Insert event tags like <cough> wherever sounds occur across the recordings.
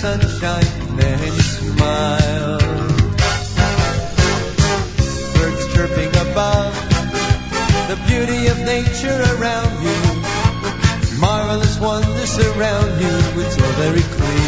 sunshine, then smile. Birds chirping above, the beauty of nature around you. Marvelous wonders around you, it's all very clear.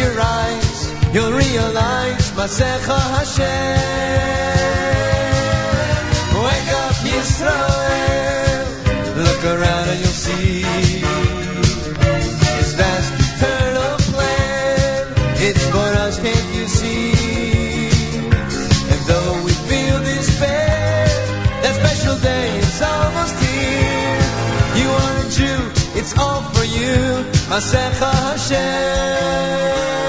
your eyes, you'll realize Masecha Hashem. Wake up, Yisrael. Look around and you'll see. Masecha Hashem.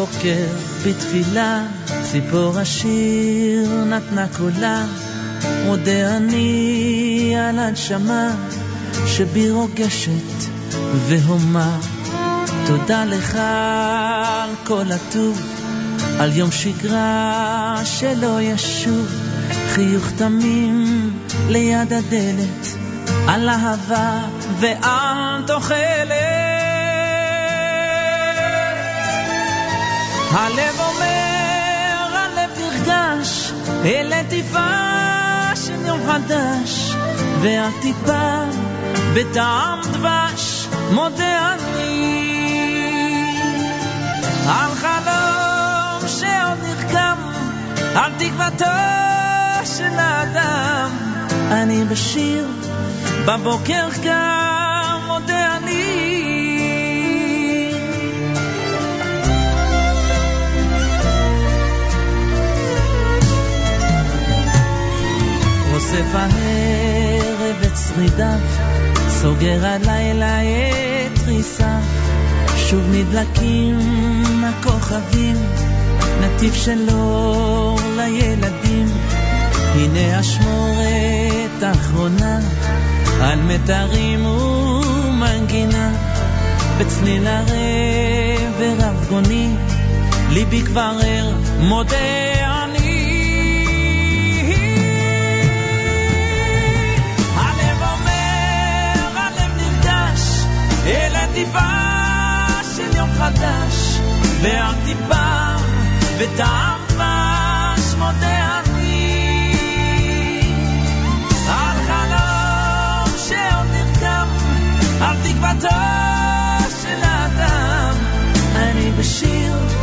בבוקר בתפילה, ציפור השיר נתנה קולה, מודה אני על הנשמה שבי רוגשת והומה. תודה לך על כל הטוב, על יום שגרה שלא ישוב, חיוך תמים ליד הדלת, על אהבה ועל תוחלת. הלב אומר, הלב נרגש, אלה טיפה של יום חדש, והטיפה בטעם דבש, מודה אני. על חלום שעוד נרקם, על תקוותו של האדם, אני בשיר, בבוקר קם, אוסף הערב את שרידיו, סוגר הלילה את תריסיו, שוב נדלקים הכוכבים, נתיב של אור לילדים, הנה אשמורת אחרונה, על מיתרים ומנגינה, בצליל ערב ורבגוני, ליבי כבר ער, מודה הטיפה של יום חדש, ועל טיפה וטעם דבש מודה אני. על חלום שעוד נרקם, על תקוותו של האדם, אני בשיר,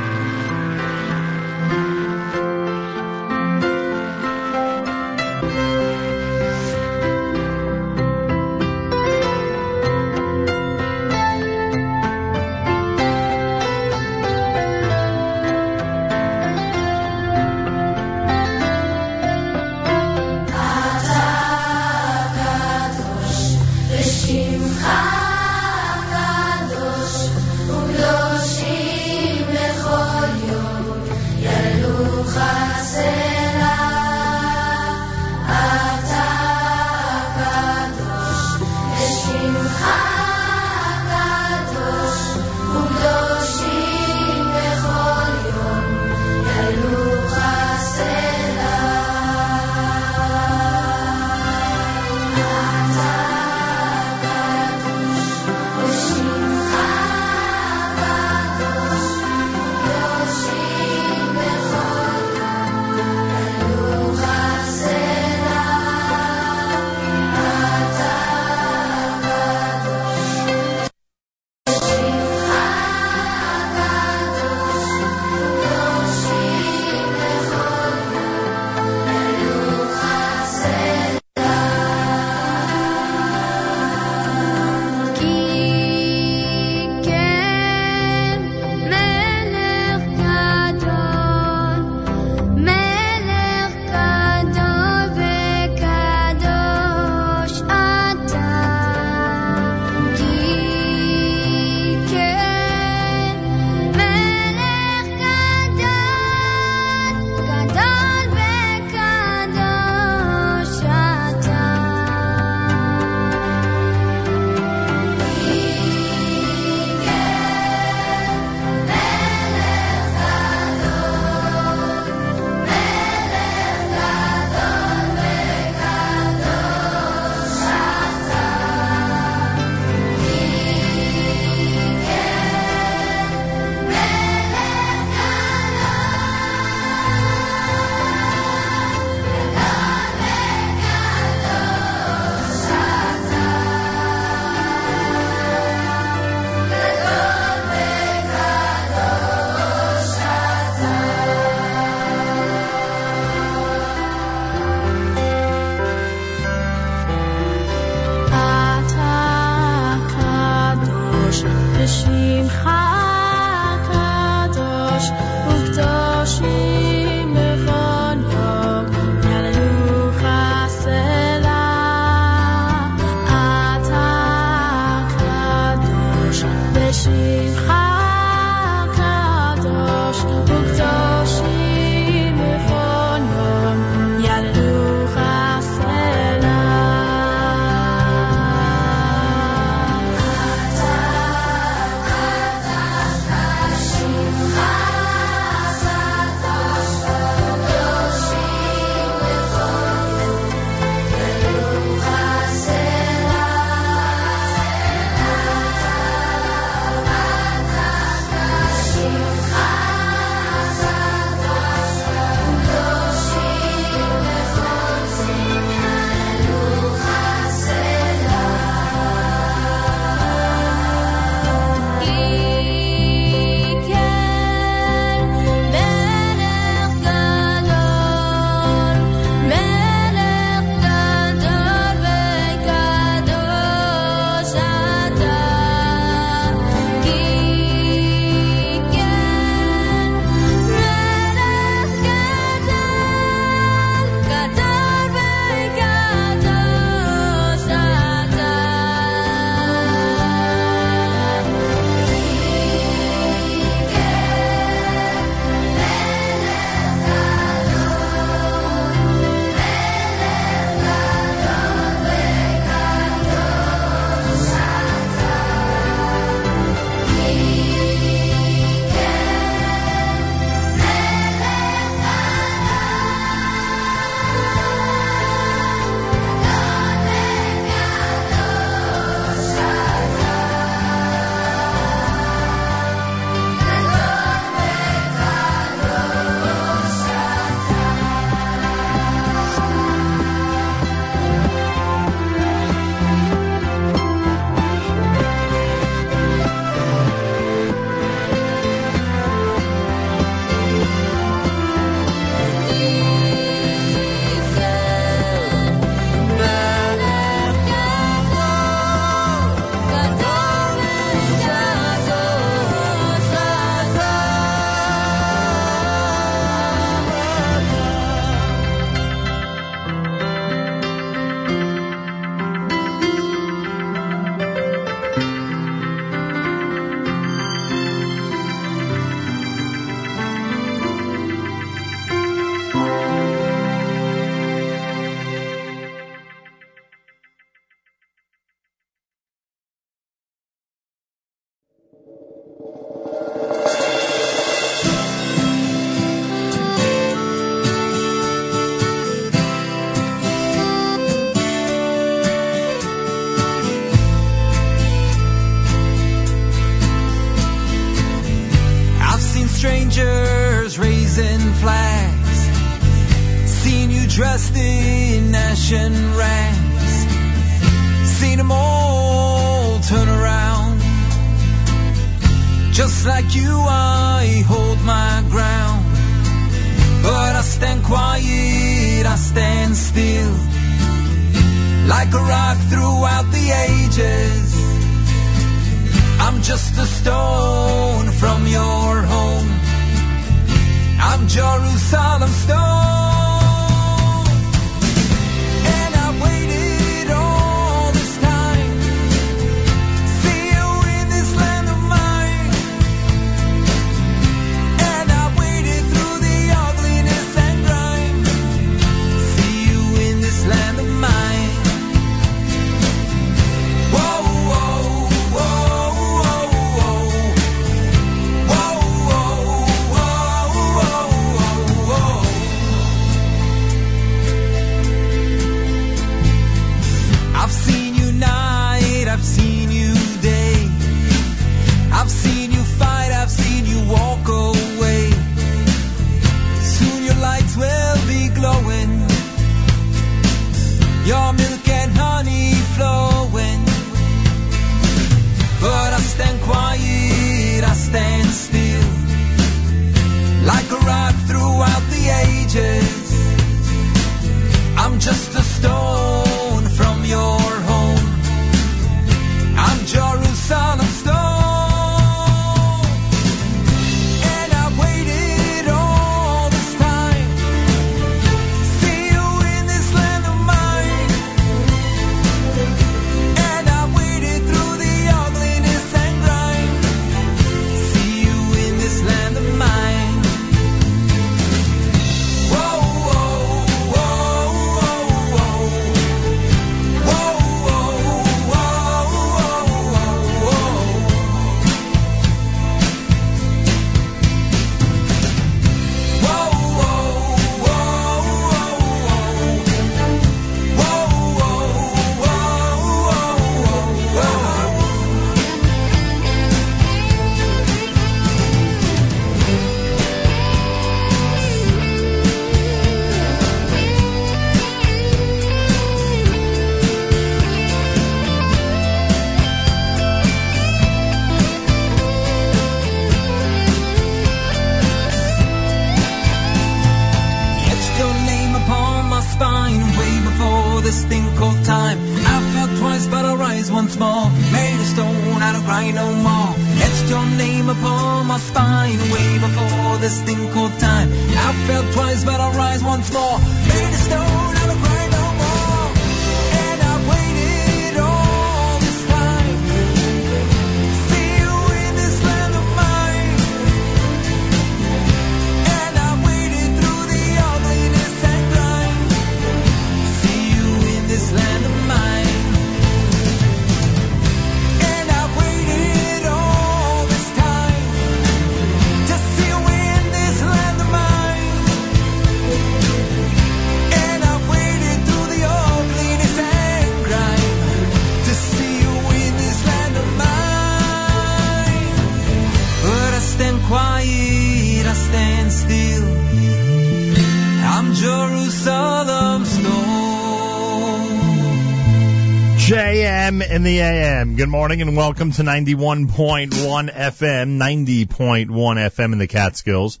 in the AM. Good morning and welcome to 91.1 FM, 90.1 FM in the Catskills.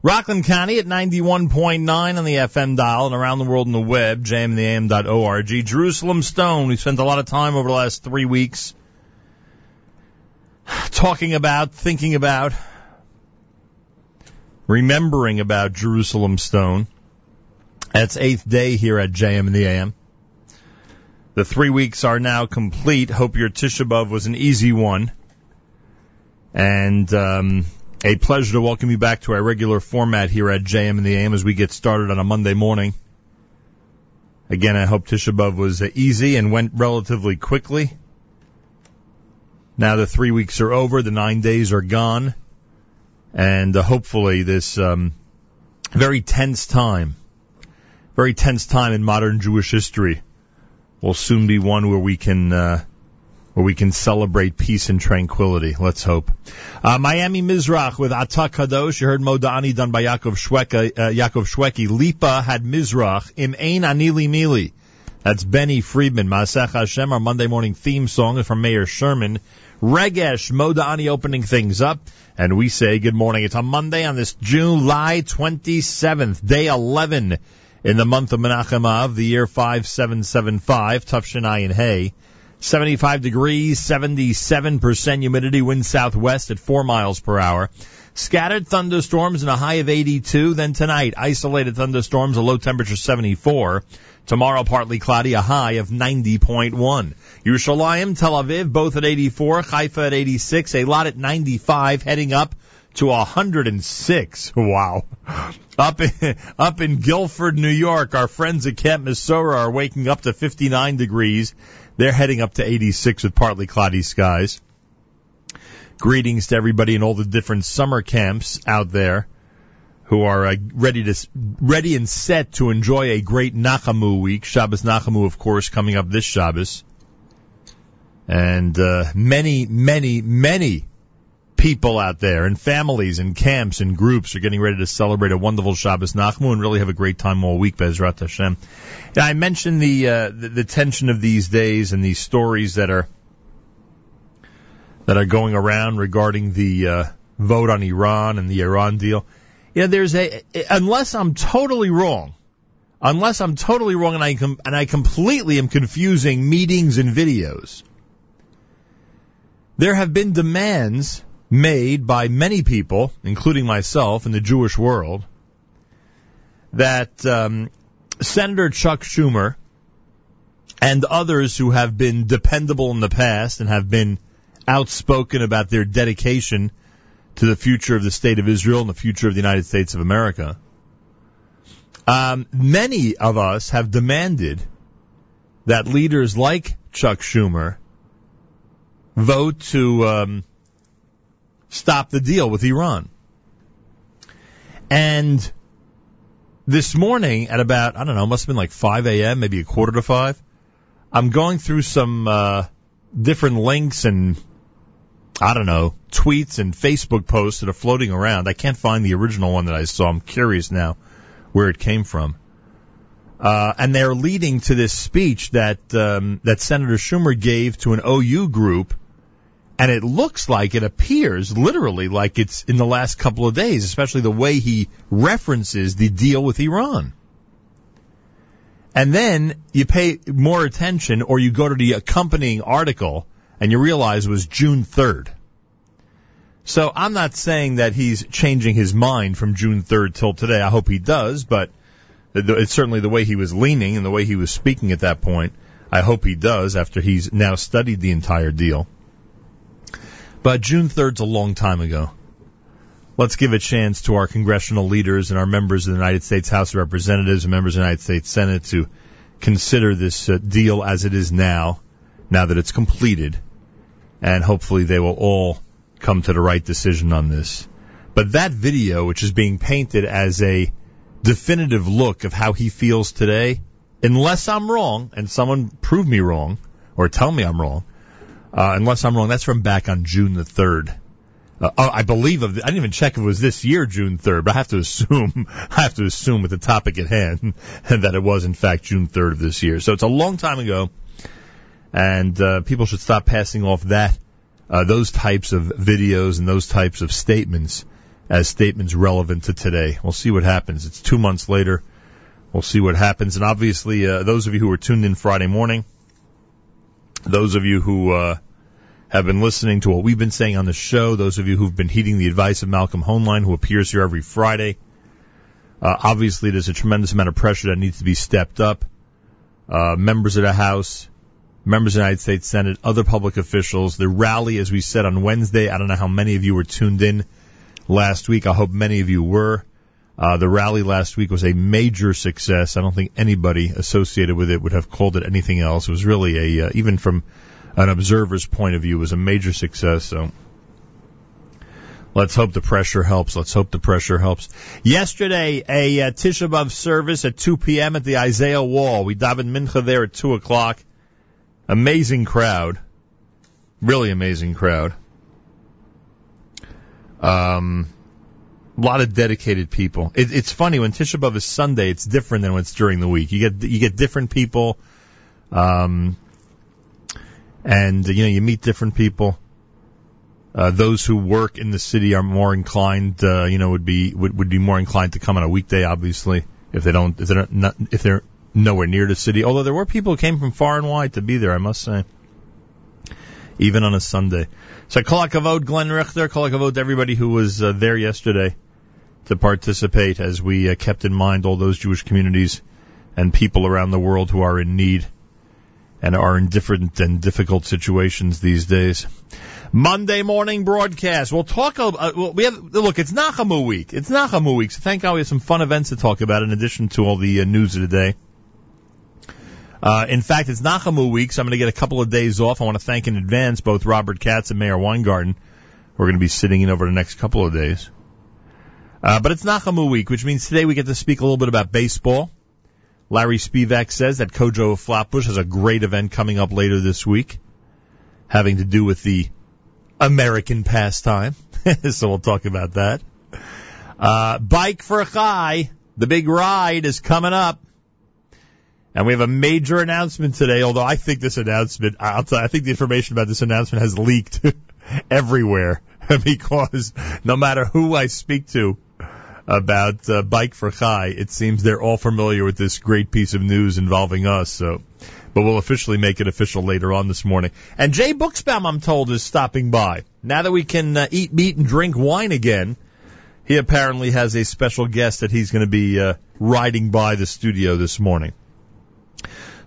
Rockland County at 91.9 on the FM dial and around the world on the web, jmtheam.org. Jerusalem Stone, we spent a lot of time over the last three weeks talking about, thinking about, remembering about Jerusalem Stone. That's eighth day here at JM in the AM. The three weeks are now complete. Hope your Tisha B'Av was an easy one. And um, a pleasure to welcome you back to our regular format here at JM and the AM as we get started on a Monday morning. Again, I hope Tisha B'Av was easy and went relatively quickly. Now the three weeks are over, the nine days are gone, and uh, hopefully this um, very tense time, very tense time in modern Jewish history will soon be one where we can uh, where we can celebrate peace and tranquility. Let's hope. Uh, Miami Mizrach with Atak Kadosh. You heard Modani done by Yaakov Shweka, uh, Yaakov Shwekey. Lipa had Mizrach. Im Ein Anili Mili. That's Benny Friedman. Masach Hashem. Our Monday morning theme song is from Meir Sherman. Regesh Modani opening things up. And we say good morning. It's a Monday on this July 27th, day 11 in the month of Menachem Av, the year 5775, Tufshin and Hay. 75 degrees, 77% humidity, wind southwest at 4 miles per hour. Scattered thunderstorms and a high of 82. Then tonight, isolated thunderstorms, a low temperature 74. Tomorrow, partly cloudy, a high of 90.1. Yerushalayim, Tel Aviv, both at 84. Haifa at 86. Eilat at 95, heading up to 106. Wow. Up in, up in Guilford, New York, our friends at Camp Mesorah are waking up to 59 degrees. They're heading up to 86 with partly cloudy skies. Greetings to everybody in all the different summer camps out there who are uh, ready to ready and set to enjoy a great Nachamu week. Shabbos Nachamu, of course, coming up this Shabbos, and uh, many, many, many people out there and families and camps and groups are getting ready to celebrate a wonderful Shabbos Nachamu and really have a great time all week. Bezrat Hashem. I mentioned the, uh, the the tension of these days and these stories that are that are going around regarding the uh, vote on Iran and the Iran deal. Yeah, there's a unless I'm totally wrong, unless I'm totally wrong, and I com- and I completely am confusing meetings and videos. There have been demands made by many people, including myself, in the Jewish world, that um, Senator Chuck Schumer and others who have been dependable in the past and have been outspoken about their dedication to the future of the state of Israel and the future of the United States of America. Um, many of us have demanded that leaders like Chuck Schumer vote to um, stop the deal with Iran. And this morning at about, I don't know, must have been like 5 a.m., maybe a quarter to 5, I'm going through some uh, different links and I don't know, tweets and Facebook posts that are floating around. I can't find the original one that I saw. I'm curious now where it came from. Uh, and they're leading to this speech that um, that Senator Schumer gave to an OU group, and it looks like it appears literally like it's in the last couple of days, especially the way he references the deal with Iran. And then you pay more attention, or you go to the accompanying article, and you realize it was June 3rd. So I'm not saying that he's changing his mind from June 3rd till today. I hope he does, but it's certainly the way he was leaning and the way he was speaking at that point. I hope he does after he's now studied the entire deal. But June 3rd's a long time ago. Let's give a chance to our congressional leaders and our members of the United States House of Representatives and members of the United States Senate to consider this uh, deal as it is now, now that it's completed, and hopefully they will all come to the right decision on this. But that video, which is being painted as a definitive look of how he feels today, unless I'm wrong, and someone prove me wrong, or tell me I'm wrong, uh, unless I'm wrong, that's from back on June the 3rd. Uh, oh, I believe of, I didn't even check if it was this year, June 3rd, but I have to assume, <laughs> I have to assume with the topic at hand <laughs> that it was in fact June 3rd of this year. So it's a long time ago, and uh, people should stop passing off that uh, those types of videos and those types of statements as statements relevant to today. We'll see what happens. It's two months later. We'll see what happens. And obviously, uh, those of you who were tuned in Friday morning, those of you who uh, have been listening to what we've been saying on the show, those of you who've been heeding the advice of Malcolm Hoenlein, who appears here every Friday, uh, obviously there's a tremendous amount of pressure that needs to be stepped up. Uh, members of the House, members of the United States Senate, other public officials. The rally, as we said on Wednesday, I don't know how many of you were tuned in last week. I hope many of you were. Uh, the rally last week was a major success. I don't think anybody associated with it would have called it anything else. It was really a, uh, even from an observer's point of view, was a major success. So let's hope the pressure helps. Let's hope the pressure helps. Yesterday, a uh, Tisha B'Av service at 2 p.m. at the Isaiah Wall. We davened mincha there at 2 o'clock. Amazing crowd. Really amazing crowd. Um, a lot of dedicated people. It, it's funny when Tisha B'av is Sunday, it's different than when it's during the week. You get you get different people, um, and you know you meet different people. Uh, those who work in the city are more inclined, uh, you know, would be would, would be more inclined to come on a weekday, obviously, if they don't if they're not if they're nowhere near the city. Although there were people who came from far and wide to be there, I must say, even on a Sunday. So kolakavod, Glenn Richter, kolakavod to everybody who was uh, there yesterday to participate as we uh, kept in mind all those Jewish communities and people around the world who are in need and are in different and difficult situations these days. Monday morning broadcast. We'll talk. Uh, well, we have look. It's Nachamu week. It's Nachamu week. So thank God we have some fun events to talk about in addition to all the uh, news of the day. Uh, in fact, it's Nachamu week, so I'm going to get a couple of days off. I want to thank in advance both Robert Katz and Meir Weingarten. We're going to be sitting in over the next couple of days. Uh, but it's Nachamu week, which means today we get to speak a little bit about baseball. Larry Spiewak says that COJO of Flatbush has a great event coming up later this week, having to do with the American pastime. <laughs> so we'll talk about that. Uh, Bike for Chai, the big ride is coming up. And we have a major announcement today, although I think this announcement, I'll tell I think the information about this announcement has leaked <laughs> everywhere <laughs> because no matter who I speak to about uh, Bike for Chai, it seems they're all familiar with this great piece of news involving us. So, but we'll officially make it official later on this morning. And Jay Buchsbaum, I'm told, is stopping by. Now that we can uh, eat meat and drink wine again, he apparently has a special guest that he's going to be uh, riding by the studio this morning.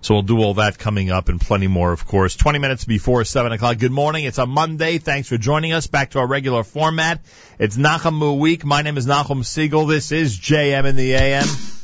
So we'll do all that coming up and plenty more, of course. 20 minutes before 7 o'clock. Good morning. It's a Monday. Thanks for joining us. Back to our regular format. It's Nachamu Week. My name is Nachum Segal. This is JM in the AM.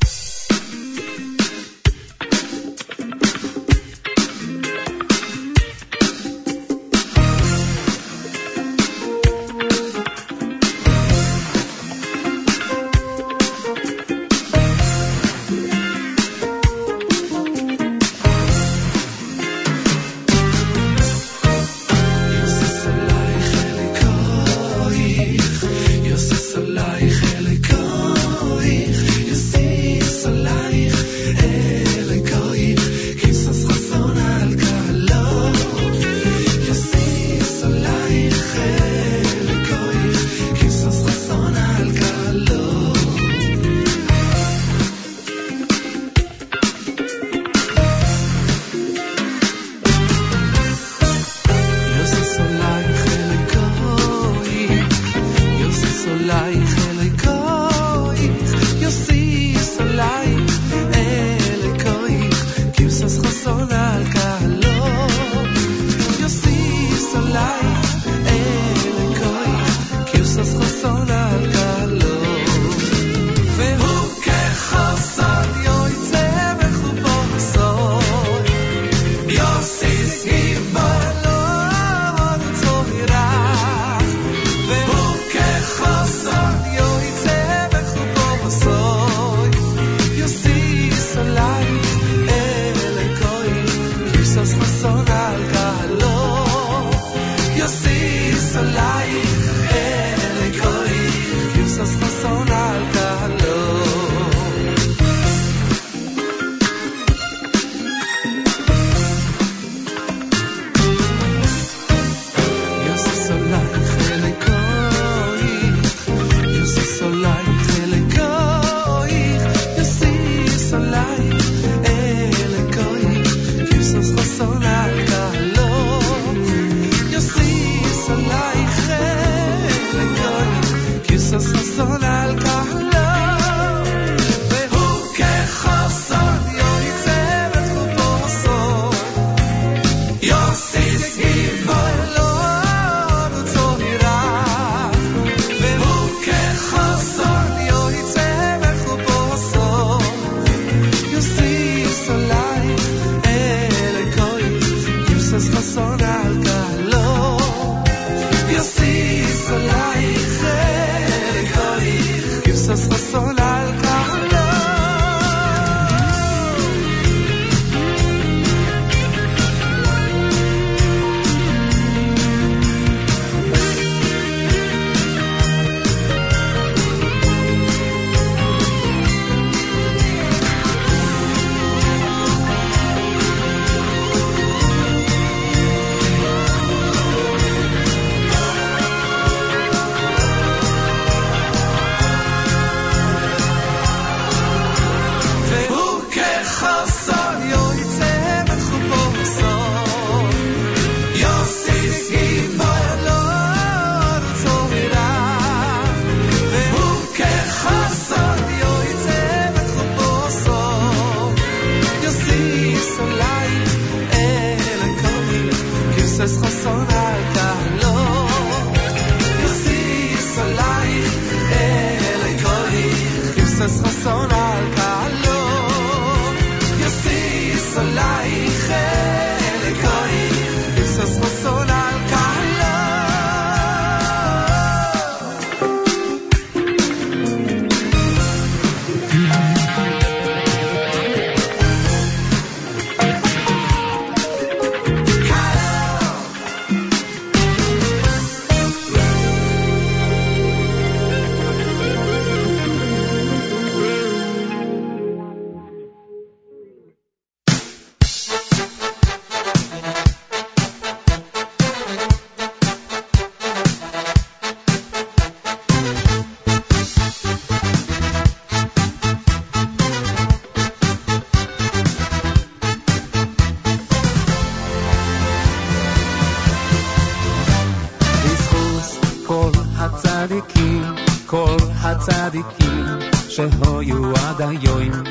הצדיקים, כל הצדיקים שהיו עד היום,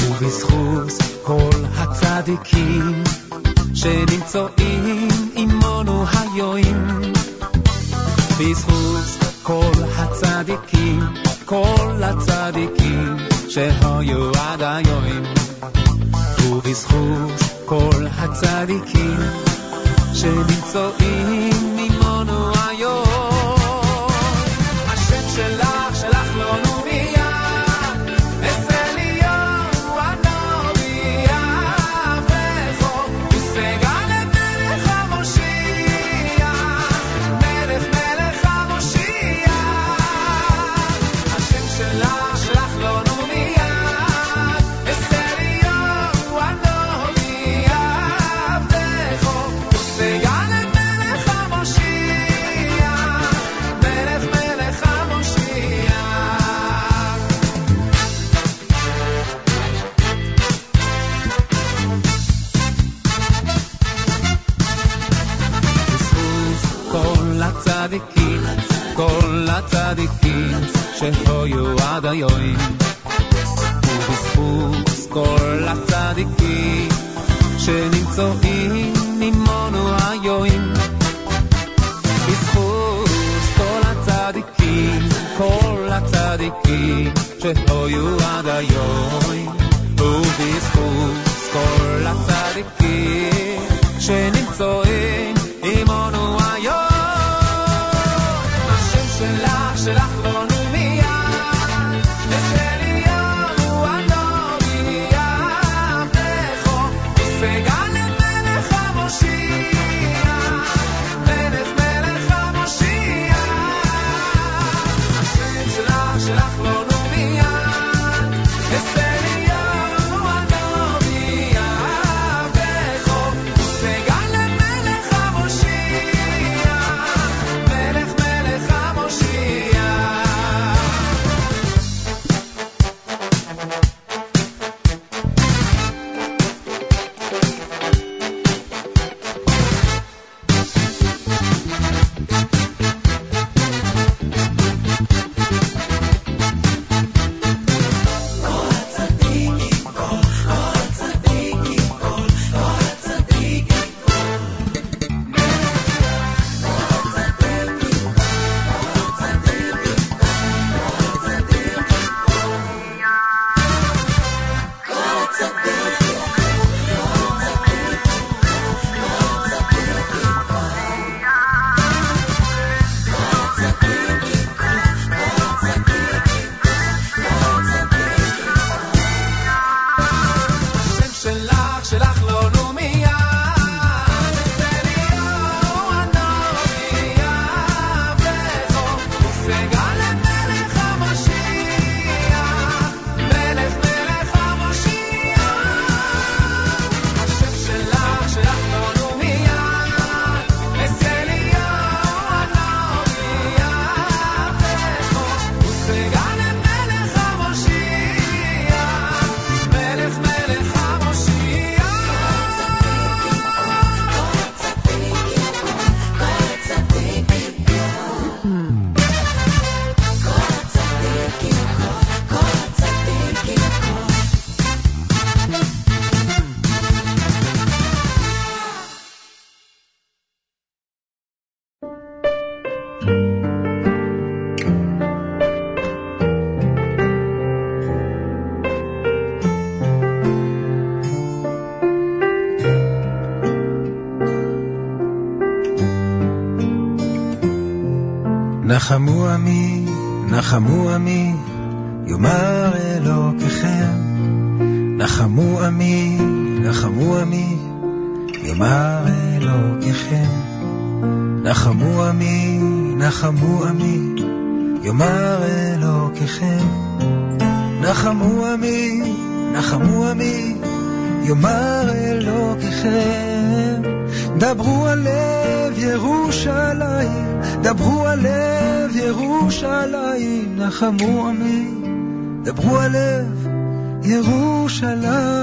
ובזכות כל הצדיקים שנמצאים עמנו היום, בזכות כל הצדיקים, כל הצדיקים שהיו עד היום, ובזכות כל הצדיקים שנמצאים עמנו היום. היום, ובזכות כל הצדיקים שנמצאים עמנו היום, בזכות כל הצדיקים, כל הצדיקים שהיו עד היום, עמי, נחמו עמי, יאמר אלוקיכם. נחמו עמי, נחמו עמי, יאמר אלוקיכם. נחמו עמי, נחמו עמי, יאמר אלוקיכם. נחמו עמי, נחמו עמי, יאמר אלוקיכם. דברו על לב ירושלים, דברו על לב ירושלים, נחמו עמי, דברו על לב ירושלים.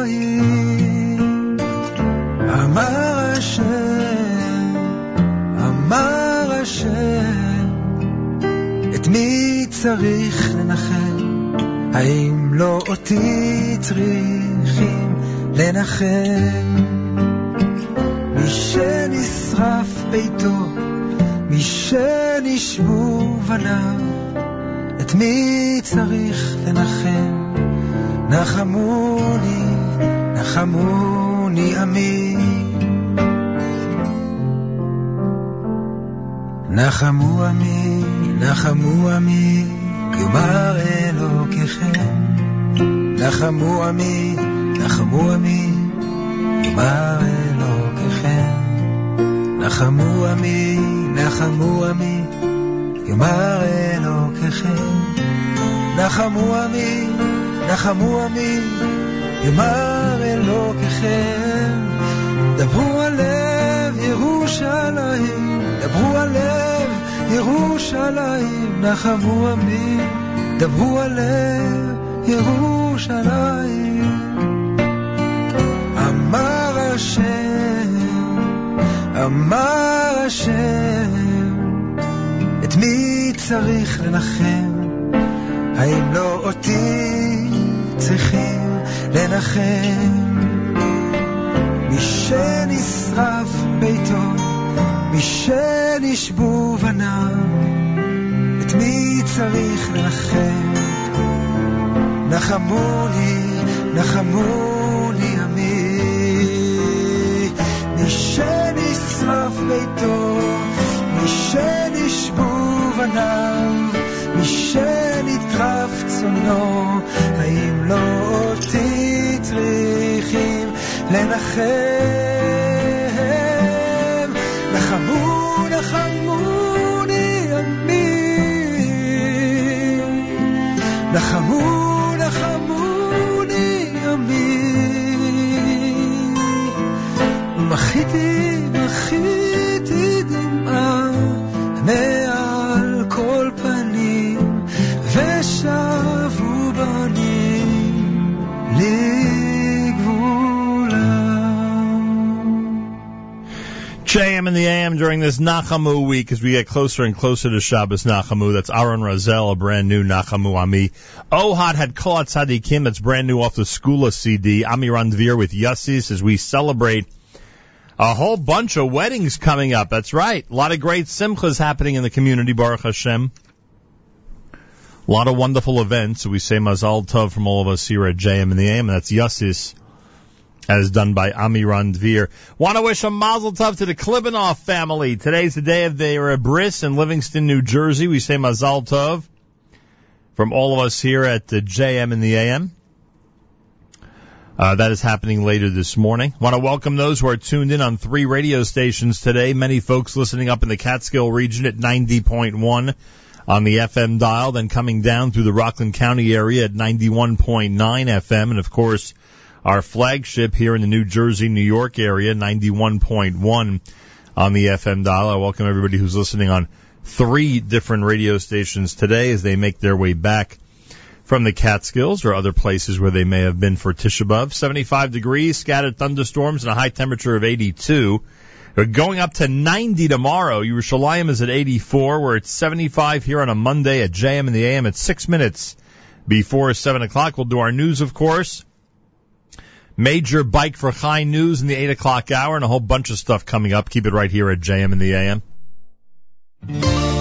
אמר השם, אמר השם, מי צריך לנחם? האם לא אותי צריכים לנחם? מי שנשרף ביתו, מי שנשבו בניו, את מי צריך לנחם? נחמוני, נחמוני עמי. נחמו עמי, נחמו עמי, יאמר אלוקיכם. נחמו עמי, נחמו עמי, יאמר אלוקיכם. נחמו עמי, נחמו עמי, יאמר אלוקיכם. נחמו עמי, נחמו עמי, יאמר אלוקיכם. דברו על לב ירושלים, דברו על לב ירושלים, נחמו עמי, דברו על לב ירושלים. אמר השם, אמר השם, את מי צריך לנחם? האם לא אותי צריכים לנחם? מי שנשרף ביתו, מי שנשבו בניו, את מי צריך לנחם? נחמוני, נחמוני עמי. מי שנשרף ביתו, מי שנשבו בניו, מי שנטרף צונו, האם לא אותי צריכים לנחם? נחמו, נחמוני עמי. נחמו, נחמוני עמי. מחיתי, JM in the AM during this Nachamu week as we get closer and closer to Shabbos Nachamu. That's Aaron Razel, a brand new Nachamu Ami. Ohad had Kolat Tzadikim, that's brand new off the Skula CD. Amiran Dvir with Yassis as we celebrate a whole bunch of weddings coming up. That's right. A lot of great simchas happening in the community, Baruch Hashem. A lot of wonderful events. We say Mazal Tov from all of us here at JM in the AM, and that's Yassis as done by Amiran Dvir. Want to wish a mazel tov to the Klibanoff family. Today's the day of their bris in Livingston, New Jersey. We say mazel tov from all of us here at the JM and the AM. Uh, that is happening later this morning. Want to welcome those who are tuned in on three radio stations today. Many folks listening up in the Catskill region at 90.1 on the FM dial, then coming down through the Rockland County area at 91.9 FM, and of course, our flagship here in the New Jersey, New York area, 91.1 on the FM dial. I welcome everybody who's listening on three different radio stations today as they make their way back from the Catskills or other places where they may have been for Tisha B'Av. 75 degrees, scattered thunderstorms, and a high temperature of 82. We're going up to 90 tomorrow. Yerushalayim is at 84. We're at 75 here on a Monday at JM in the AM at six minutes before 7 o'clock. We'll do our news, of course. Major Bike for Chai news in the 8 o'clock hour and a whole bunch of stuff coming up. Keep it right here at JM in the AM.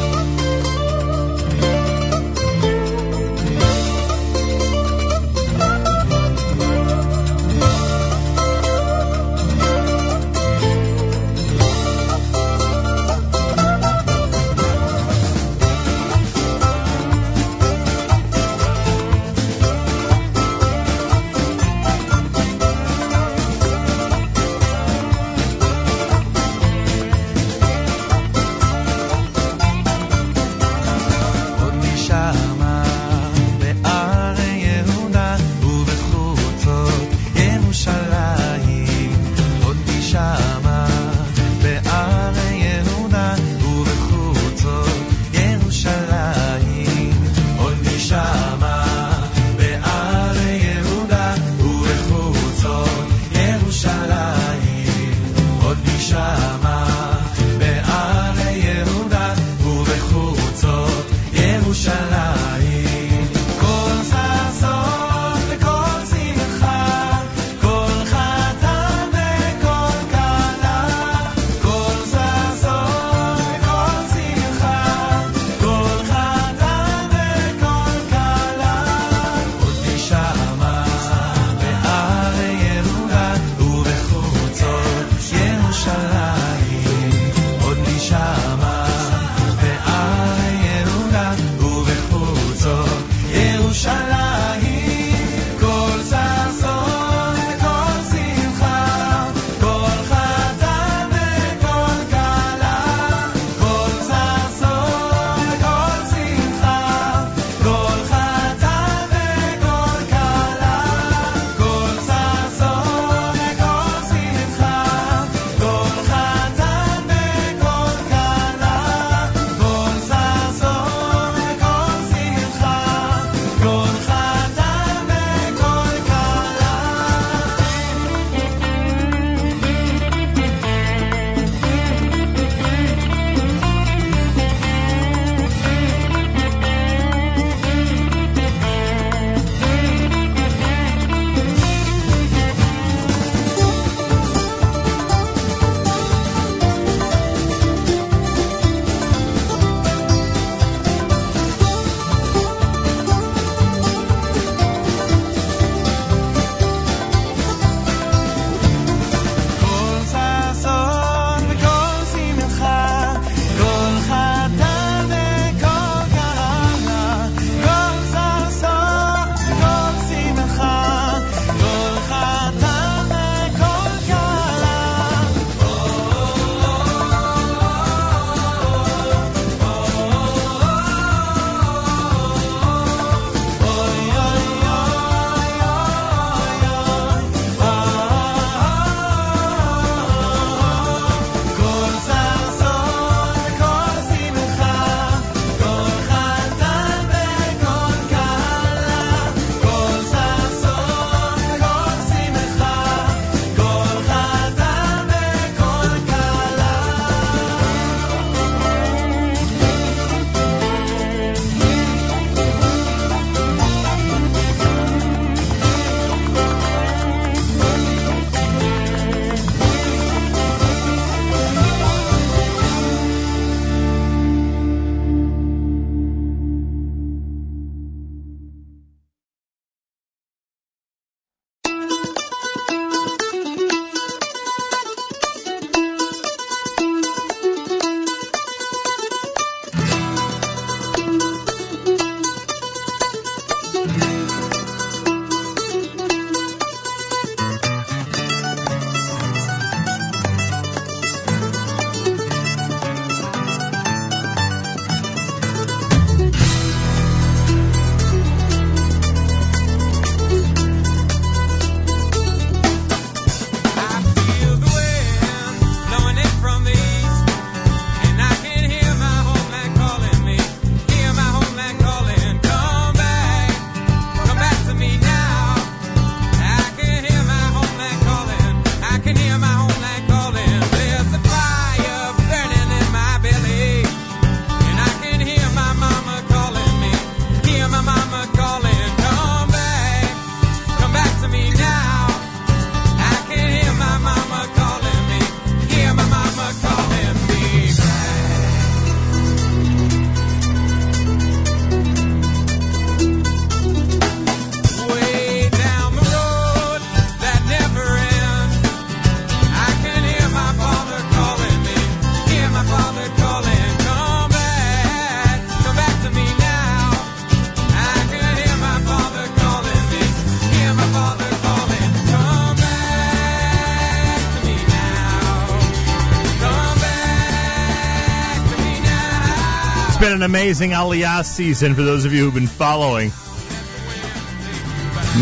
Been an amazing Aliyah season for those of you who've been following.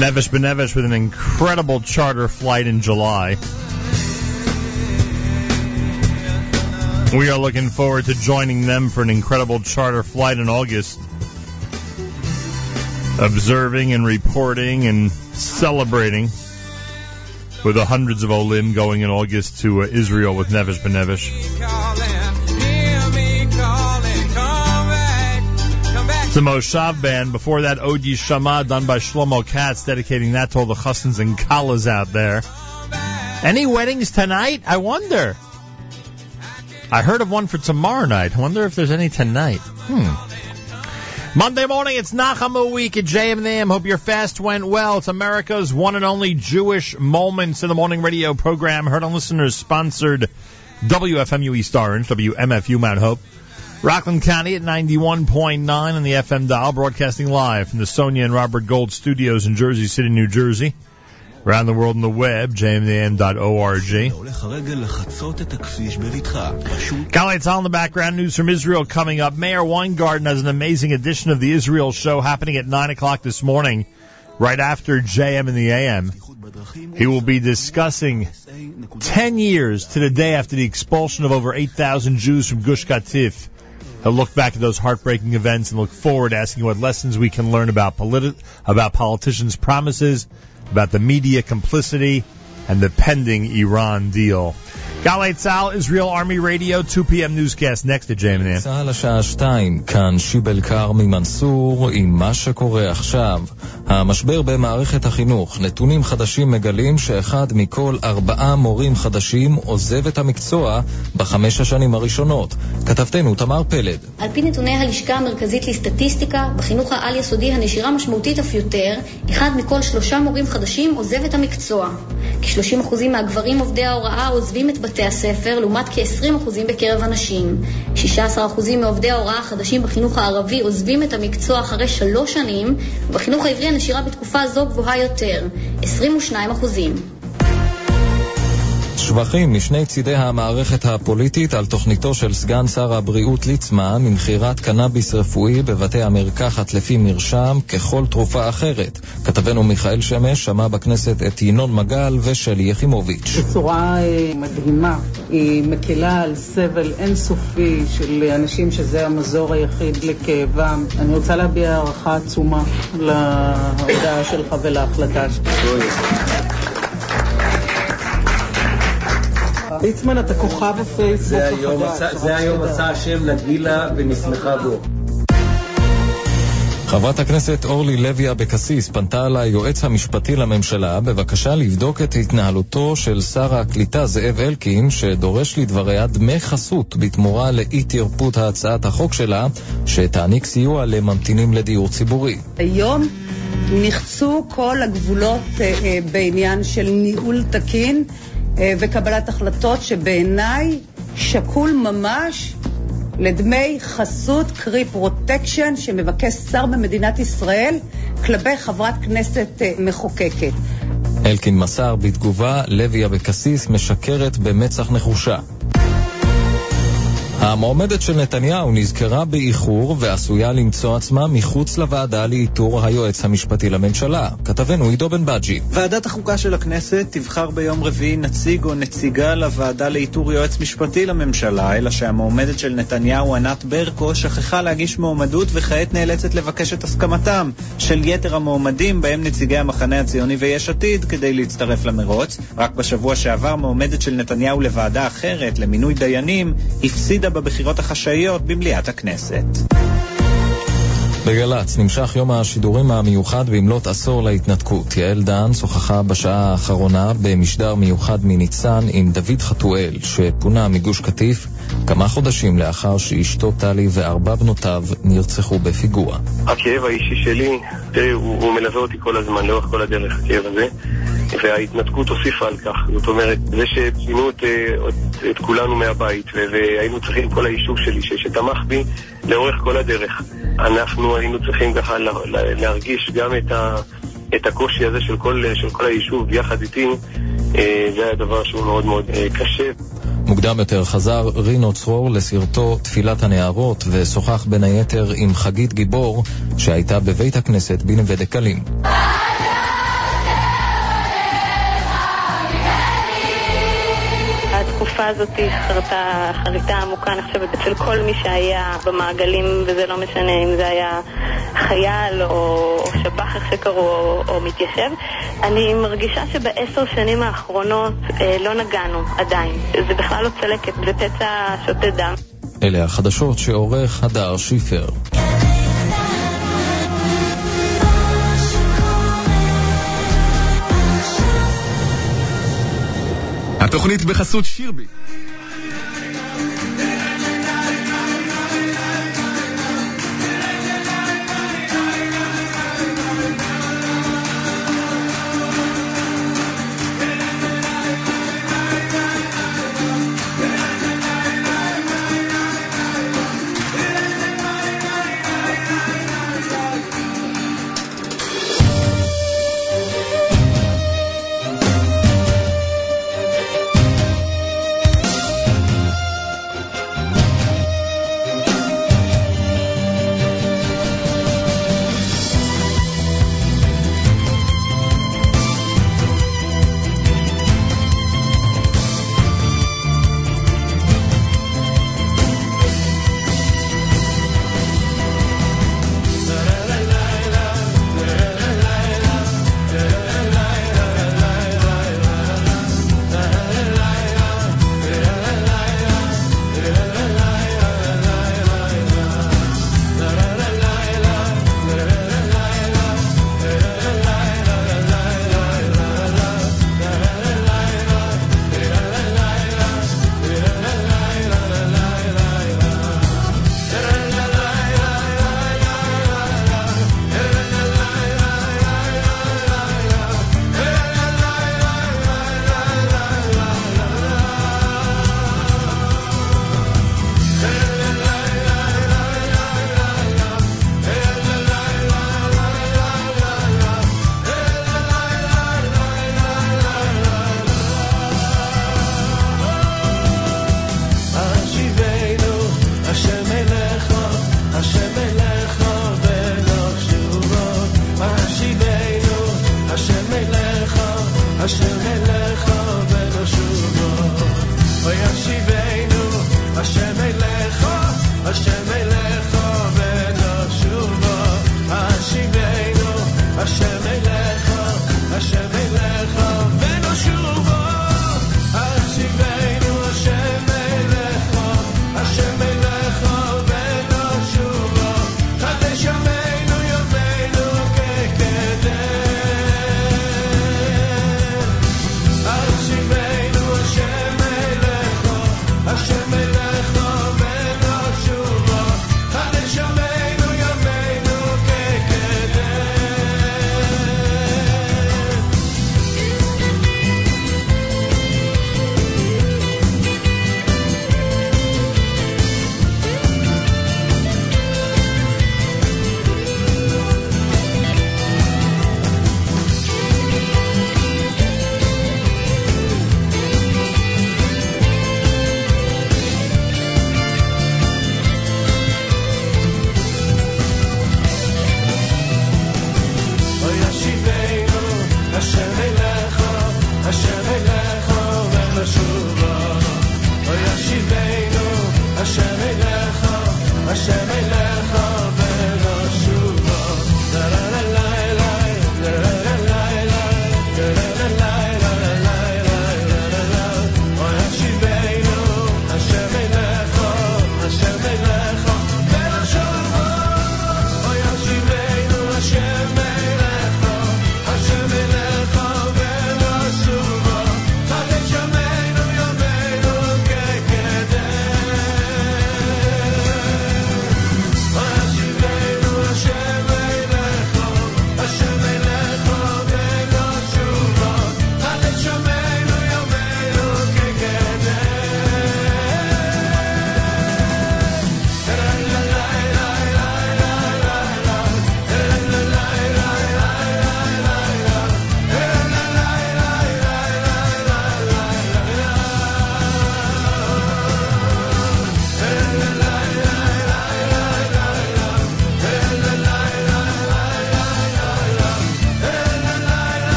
Nefesh B'Nefesh with an incredible charter flight in July. We are looking forward to joining them for an incredible charter flight in August. Observing and reporting and celebrating with the hundreds of Olim going in August to uh, Israel with Nefesh B'Nefesh. The Moshav band. Before that, Odi Shama done by Shlomo Katz, dedicating that to all the chastans and kalas out there. Any weddings tonight? I wonder. I heard of one for tomorrow night. I wonder if there's any tonight. Hmm. Monday morning, it's Nachamu week at JM Hope your fast went well. It's America's one and only Jewish Moments in the Morning radio program. Heard on listeners sponsored WFMU East Orange, WMFU Mount Hope. Rockland County at 91.9 on the FM dial, broadcasting live from the Sonia and Robert Gold studios in Jersey City, New Jersey. Around the world on the web, jmdm.org. Golly, it's all in the background. News from Israel coming up. Meir Weingarten has an amazing edition of the Israel show happening at 9 o'clock this morning, right after JM in the AM. He will be discussing 10 years to the day after the expulsion of over 8,000 Jews from Gush Katif He'll look back at those heartbreaking events and look forward, asking what lessons we can learn about politi- about politicians' promises, about the media complicity, and the pending Iran deal. Galei Tzal, Israel Army Radio, 2 p.m. newscast next at JMN. צה"ל השעה שתיים, כאן שיבל כרמי מנסור עם מה שקורה עכשיו. המשבר במערכת החינוך, נתונים חדשים מגלים שאחד מכל ארבעה מורים חדשים עוזב את המקצוע בחמש השנים הראשונות. כתבתנו תמר פלד. על פי נתוני הלשכה המרכזית לסטטיסטיקה, בחינוך העל-יסודי הנשירה משמעותית אף יותר, אחד מכל שלושה מורים חדשים עוזב את המקצוע. כ-30% מהגברים עובדי ההוראה עוזבים את בתי הספר, לעומת כ-20% בקרב הנשים. 16% מעובדי ההוראה החדשים בחינוך הערבי עוזבים את המקצוע אחרי שלוש שנים, ובחינוך העברי הנשירה בתקופה זו גבוהה יותר, 22%. שבחים משני צידי המערכת הפוליטית על תוכניתו של סגן שר הבריאות ליצמן למכירת קנאביס רפואי בבתי המרקחת לפי מרשם ככל תרופה אחרת. כתבנו מיכאל שמש שמע בכנסת את ינון מגל ושלי יחימוביץ'. בצורה אה, מדהימה. היא מקלה על סבל אינסופי של אנשים שזה המזור היחיד לכאבם. אני רוצה להביע הערכה עצומה להודעה שלך ולהחלטה שלך. ליצמן, אתה כוכב הפייסבוק החדש. זה היום עשה השם נגילה ונשמחה בו. חברת הכנסת אורלי לוי אבקסיס פנתה ליועץ המשפטי לממשלה בבקשה לבדוק את התנהלותו של שר הקליטה זאב אלקין, שדורש לדבריה דמי חסות בתמורה לאי תרפות הצעת החוק שלה, שתעניק סיוע לממתינים לדיור ציבורי. היום נחצו כל הגבולות אה, אה, בעניין של ניהול תקין וקבלת החלטות שבעיניי שקול ממש לדמי חסות, קרי פרוטקשן, שמבקש שר במדינת ישראל כלפי חברת כנסת אה, מחוקקת. אלקין מסר בתגובה, לוי אבקסיס משקרת במצח נחושה. המועמדת של נתניהו נזכרה באיחור ועשויה למצוא עצמה מחוץ לוועדה לאיתור היועץ המשפטי לממשלה. כתבנו עידו בן בג'י. ועדת החוקה של הכנסת תבחר ביום רביעי נציג או נציגה לוועדה לאיתור יועץ משפטי לממשלה, אלא שהמועמדת של נתניהו, ענת ברקו, שכחה להגיש מועמדות וכעת נאלצת לבקש את הסכמתם של יתר המועמדים, בהם נציגי המחנה הציוני ויש עתיד, כדי להצטרף למרוץ. רק בשבוע שעבר מועמדת של נתניהו לוועדה אחרת, למינוי דיינים, הפסידה בבחירות החשאיות במליאת הכנסת. בגל"צ נמשך יום השידורים המיוחד במלאת עשור להתנתקות. יעל דן שוחחה בשעה האחרונה במשדר מיוחד מניצן עם דוד חתואל, שפונה מגוש קטיף כמה חודשים לאחר שאשתו טלי וארבע בנותיו נרצחו בפיגוע. הכאב האישי שלי, תראי, הוא, הוא מלווה אותי כל הזמן, לאורך כל הדרך, הכאב הזה, וההתנתקות הוסיפה על כך. זאת אומרת, זה שפינו את, את, את כולנו מהבית, והיינו צריכים, כל היישוב שלי, שתמך בי לאורך כל הדרך, אנחנו היינו צריכים ככה לה, להרגיש גם את, ה, את הקושי הזה של כל, של כל היישוב יחד איתי, אה, זה היה דבר שהוא מאוד מאוד אה, קשה. מוקדם יותר חזר רינו צרור לסרטו תפילת הנערות ושוחח בין היתר עם חגית גיבור שהייתה בבית הכנסת בנווה דקלים. התקופה הזאת חרתה חריטה עמוקה, אני חושבת, אצל כל מי שהיה במעגלים, וזה לא משנה אם זה היה חייל או, או שב"ח, איך שקראו, או, או מתיישב. אני מרגישה שבעשר שנים האחרונות אה, לא נגענו עדיין. זה בכלל לא צלקת, זה פצע שותה דם. אלה החדשות שעורך הדר שיפר. התוכנית בחסות שירבי.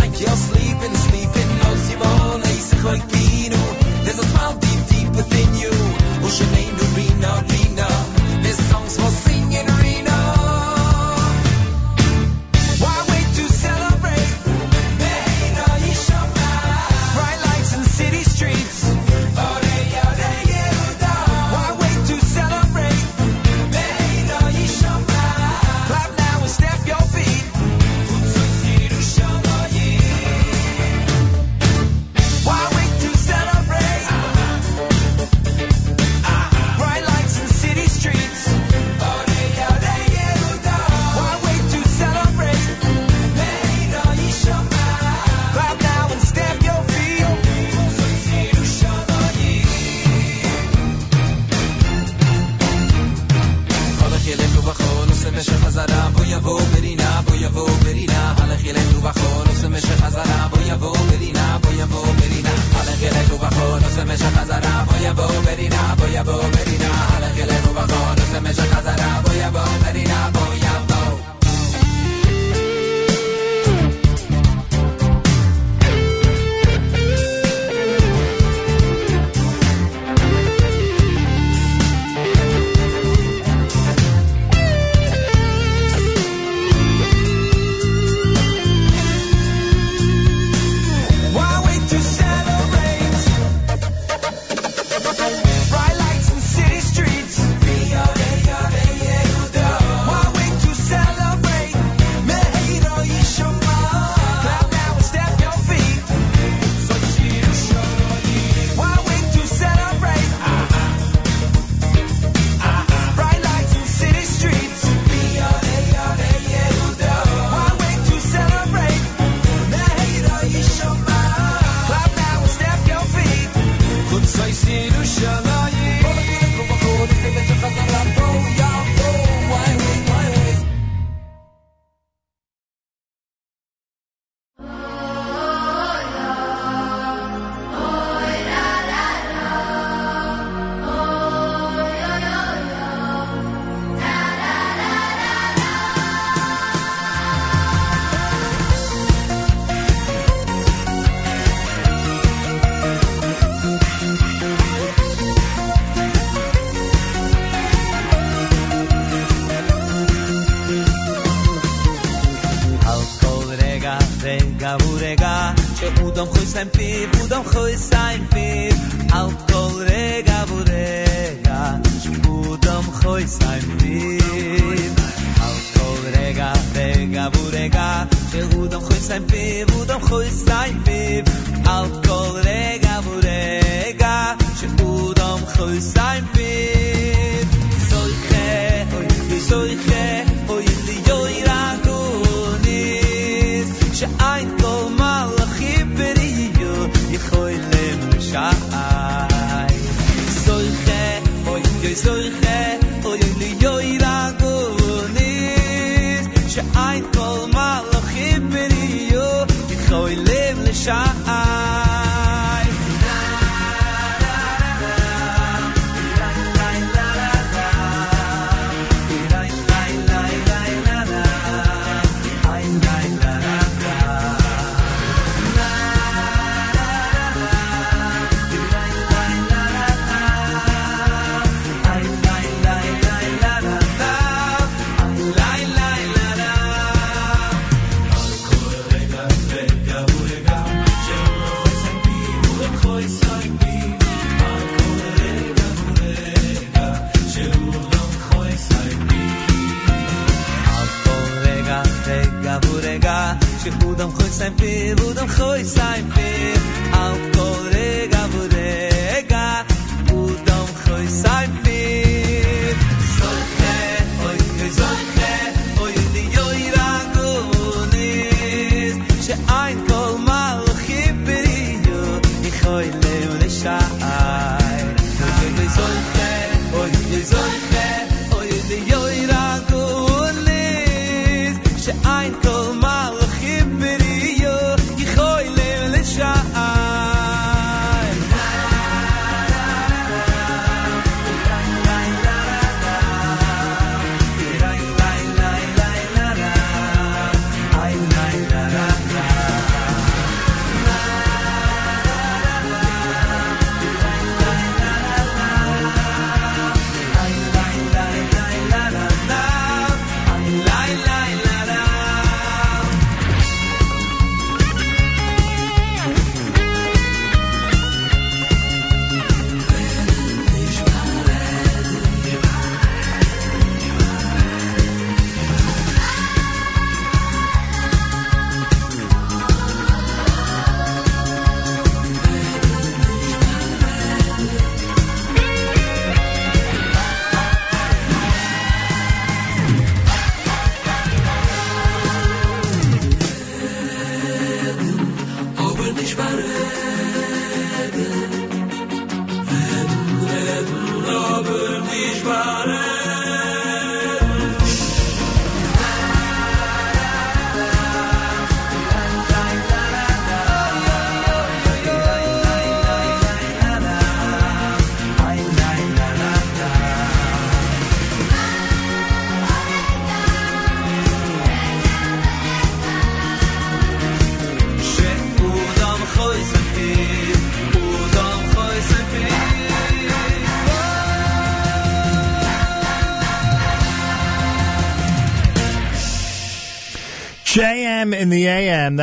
like you're sleeping, sleeping, als je woon, is een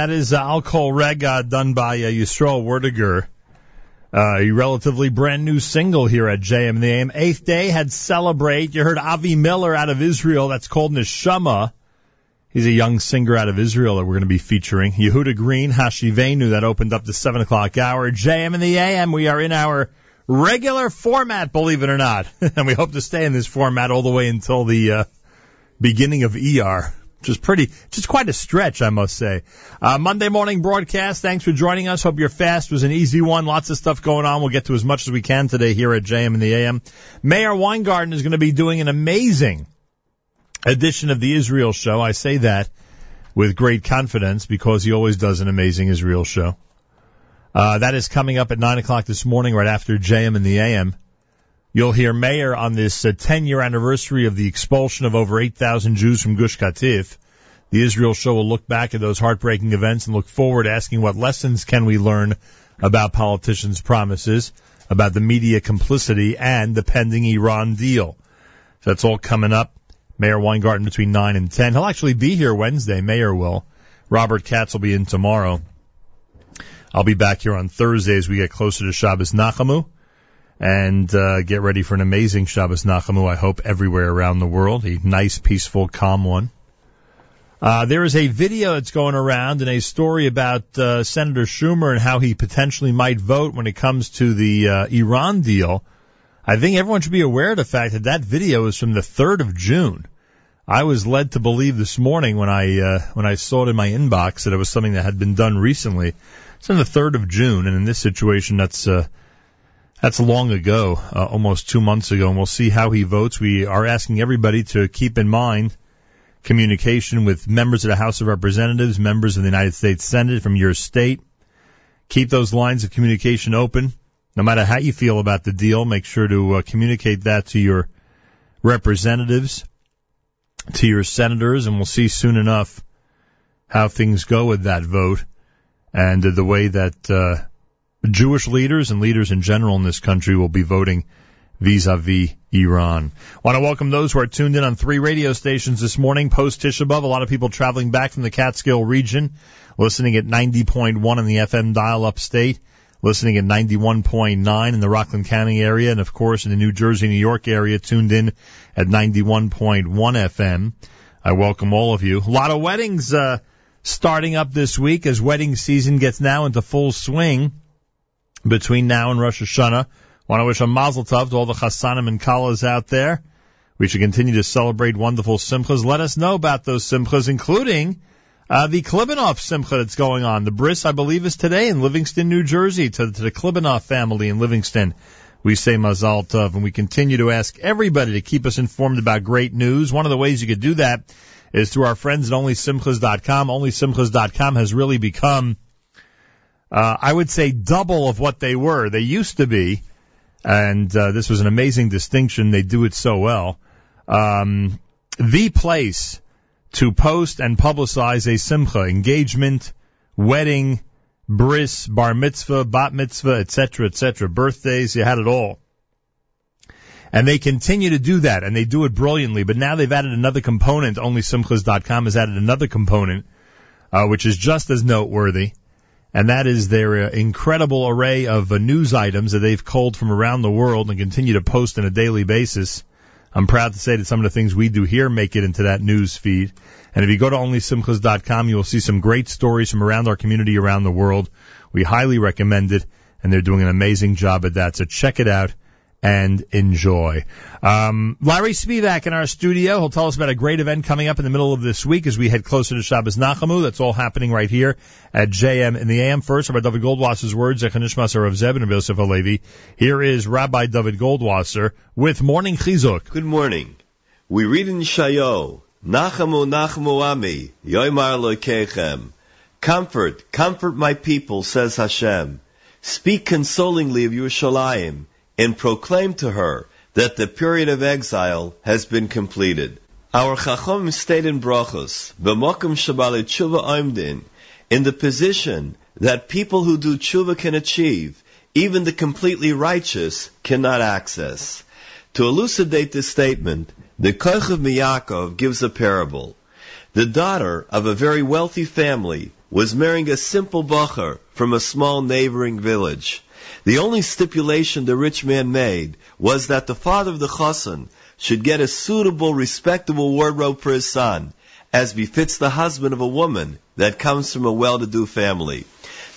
That is uh, Alcohol Rega done by uh, Yisrael Werdiger. Uh, a relatively brand new single here at JM in the AM. Eighth day had Celebrate. You heard Avi Miller out of Israel. That's called Neshama. He's a young singer out of Israel that we're going to be featuring. Yehuda Green, Hashivenu, that opened up the 7 o'clock hour. JM in the AM. We are in our regular format, believe it or not. <laughs> and we hope to stay in this format all the way until the uh, beginning of ER which is pretty, just quite a stretch, I must say. Uh, Monday morning broadcast. Thanks for joining us. Hope your fast was an easy one. Lots of stuff going on. We'll get to as much as we can today here at JM and the AM. Meir Weingarten is going to be doing an amazing edition of the Israel show. I say that with great confidence because he always does an amazing Israel show. Uh, that is coming up at nine o'clock this morning, right after JM and the AM. You'll hear Meir on this uh, 10 year anniversary of the expulsion of over 8,000 Jews from Gush Katif. The Israel show will look back at those heartbreaking events and look forward asking what lessons can we learn about politicians' promises, about the media complicity, and the pending Iran deal. So that's all coming up. Meir Weingarten between 9 and 10. He'll actually be here Wednesday. Meir will. Robert Katz will be in tomorrow. I'll be back here on Thursday as we get closer to Shabbos Nachamu and uh, get ready for an amazing Shabbos Nachamu, I hope, everywhere around the world. A nice, peaceful, calm one. Uh, there is a video that's going around and a story about uh, Senator Schumer and how he potentially might vote when it comes to the uh, Iran deal. I think everyone should be aware of the fact that that video is from the 3rd of June. I was led to believe this morning when I uh, when I saw it in my inbox that it was something that had been done recently. It's on the 3rd of June, and in this situation, that's uh, that's long ago, uh, almost two months ago, and we'll see how he votes. We are asking everybody to keep in mind communication with members of the House of Representatives, members of the United States Senate from your state. Keep those lines of communication open. No matter how you feel about the deal, make sure to uh, communicate that to your representatives, to your senators, and we'll see soon enough how things go with that vote and uh, the way that uh, Jewish leaders and leaders in general in this country will be voting vis-a-vis Iran. Want to welcome those who are tuned in on three radio stations this morning post Tisha B'Av. A lot of people traveling back from the Catskill region, listening at 90.1 in the FM dial upstate, listening at 91.9 in the Rockland County area, and of course in the New Jersey, New York area, tuned in at 91.1 FM. I welcome all of you. A lot of weddings uh, starting up this week as wedding season gets now into full swing between now and Rosh Hashanah. Want to wish a mazel tov to all the chassanim and kalas out there. We should continue to celebrate wonderful simchas. Let us know about those simchas, including uh, the Klibanoff simcha that's going on. The bris, I believe, is today in Livingston, New Jersey, to, to the Klibanoff family in Livingston. We say mazal tov, and we continue to ask everybody to keep us informed about great news. One of the ways you could do that is through our friends at OnlySimchas.com. OnlySimchas.com has really become, uh, I would say, double of what they were. They used to be and uh, this was an amazing distinction. They do it so well. Um, the place to post and publicize a simcha, engagement, wedding, bris, bar mitzvah, bat mitzvah, etc., etc., birthdays, you had it all. And they continue to do that, and they do it brilliantly. But now they've added another component. Only OnlySimchas.com has added another component, uh, which is just as noteworthy and that is their uh, incredible array of uh, news items that they've culled from around the world and continue to post on a daily basis. I'm proud to say that some of the things we do here make it into that news feed. And if you go to onlysimchas.com, you will see some great stories from around our community around the world. We highly recommend it, and they're doing an amazing job at that. So check it out and enjoy. Um, Larry Spiewak in our studio. He'll tell us about a great event coming up in the middle of this week as we head closer to Shabbos Nachamu. That's all happening right here at JM in the AM. First, Rabbi Dovid Goldwasser's words, Zechanishmasar of Zeb and Yosef Alevi. Here is Rabbi Dovid Goldwasser with Morning Chizuk. Good morning. We read in Shayo, Nachamu Nachamu Ami, Yoimar Lokechem. Comfort, comfort my people, says Hashem. Speak consolingly of Yerushalayim and proclaim to her that the period of exile has been completed. Our Chacham stayed in Brachos, b'mokum shabali tshuva oimdin, in the position that people who do tshuva can achieve, even the completely righteous cannot access. To elucidate this statement, the Koch of Miyakov gives a parable. The daughter of a very wealthy family was marrying a simple bacher from a small neighboring village. The only stipulation the rich man made was that the father of the chassan should get a suitable, respectable wardrobe for his son, as befits the husband of a woman that comes from a well-to-do family.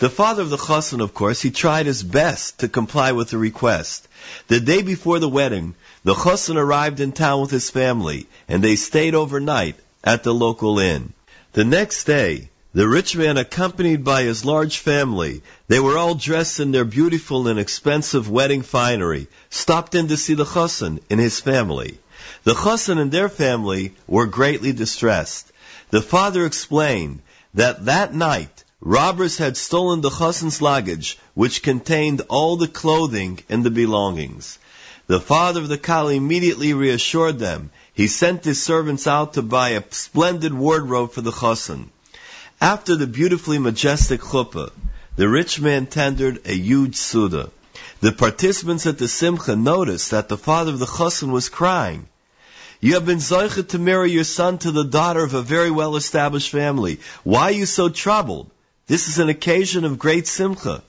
The father of the chassan, of course, he tried his best to comply with the request. The day before the wedding, the chassan arrived in town with his family, and they stayed overnight at the local inn. The next day, the rich man, accompanied by his large family, they were all dressed in their beautiful and expensive wedding finery, stopped in to see the chassan and his family. The chassan and their family were greatly distressed. The father explained that that night, robbers had stolen the chassan's luggage, which contained all the clothing and the belongings. The father of the Kali immediately reassured them. He sent his servants out to buy a splendid wardrobe for the chassan. After the beautifully majestic chuppah, the rich man tendered a huge suda. The participants at the simcha noticed that the father of the chassan was crying. You have been zoichet to marry your son to the daughter of a very well-established family. Why are you so troubled? This is an occasion of great simcha.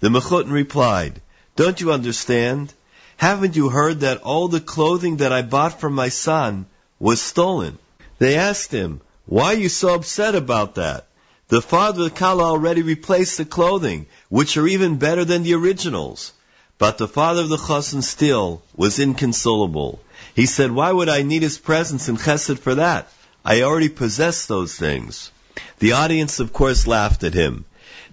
The Mechutin replied, Don't you understand? Haven't you heard that all the clothing that I bought for my son was stolen? They asked him, Why are you so upset about that? The father of Kala already replaced the clothing, which are even better than the originals. But the father of the Chassan still was inconsolable. He said, Why would I need his presence in Chesed for that? I already possess those things. The audience, of course, laughed at him.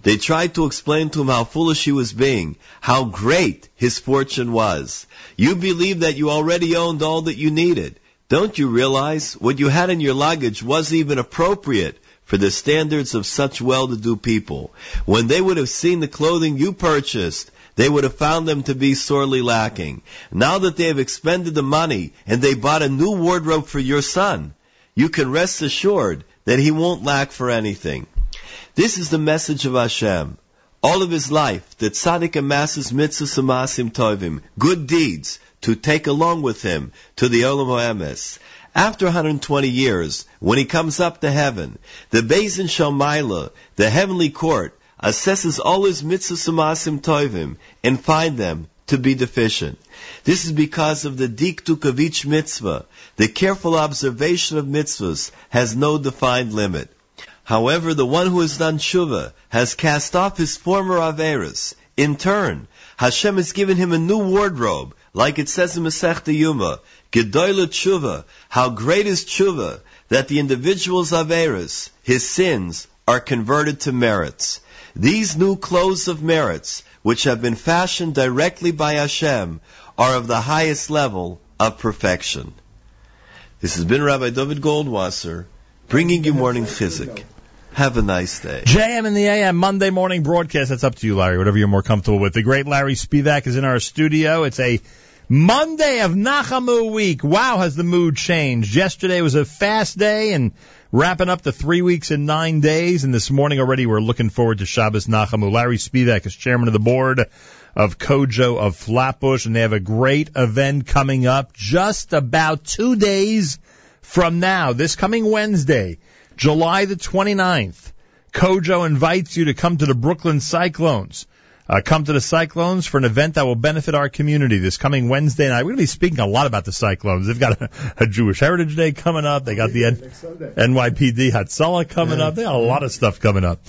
They tried to explain to him how foolish he was being, how great his fortune was. You believe that you already owned all that you needed. Don't you realize what you had in your luggage wasn't even appropriate for the standards of such well-to-do people? When they would have seen the clothing you purchased, they would have found them to be sorely lacking. Now that they have expended the money and they bought a new wardrobe for your son, you can rest assured that he won't lack for anything. This is the message of Hashem. All of his life, the tzaddik amasses mitzvahs amasim tovim, good deeds, to take along with him to the Olam Ha'emes. After 120 years, when he comes up to heaven, the Beis Din Shalmaila, the heavenly court, assesses all his mitzvahs amasim tovim and find them to be deficient. This is because of the dikduk of each mitzvah. The careful observation of mitzvahs has no defined limit. However, the one who has done tshuva has cast off his former averas. In turn, Hashem has given him a new wardrobe, like it says in Masechta Yuma, Gedoyle tshuva, how great is tshuva, that the individual's averas, his sins, are converted to merits. These new clothes of merits, which have been fashioned directly by Hashem, are of the highest level of perfection. This has been Rabbi Dovid Goldwasser, bringing you morning chizik. Have a nice day. JM in the AM Monday morning broadcast. That's up to you, Larry, whatever you're more comfortable with. The great Larry Spiewak is in our studio. It's a Monday of Nachamu week. Wow, has the mood changed. Yesterday was a fast day and wrapping up the three weeks and nine days. And this morning already we're looking forward to Shabbos Nachamu. Larry Spiewak is chairman of the board of COJO of Flatbush and they have a great event coming up just about two days from now, this coming Wednesday. July the 29th. COJO invites you to come to the Brooklyn Cyclones. Uh, come to the Cyclones for an event that will benefit our community this coming Wednesday night. We're going to be speaking a lot about the Cyclones. They've got a, a Jewish Heritage Day coming up. They got the N- NYPD Hatzalah coming up. They got a lot of stuff coming up.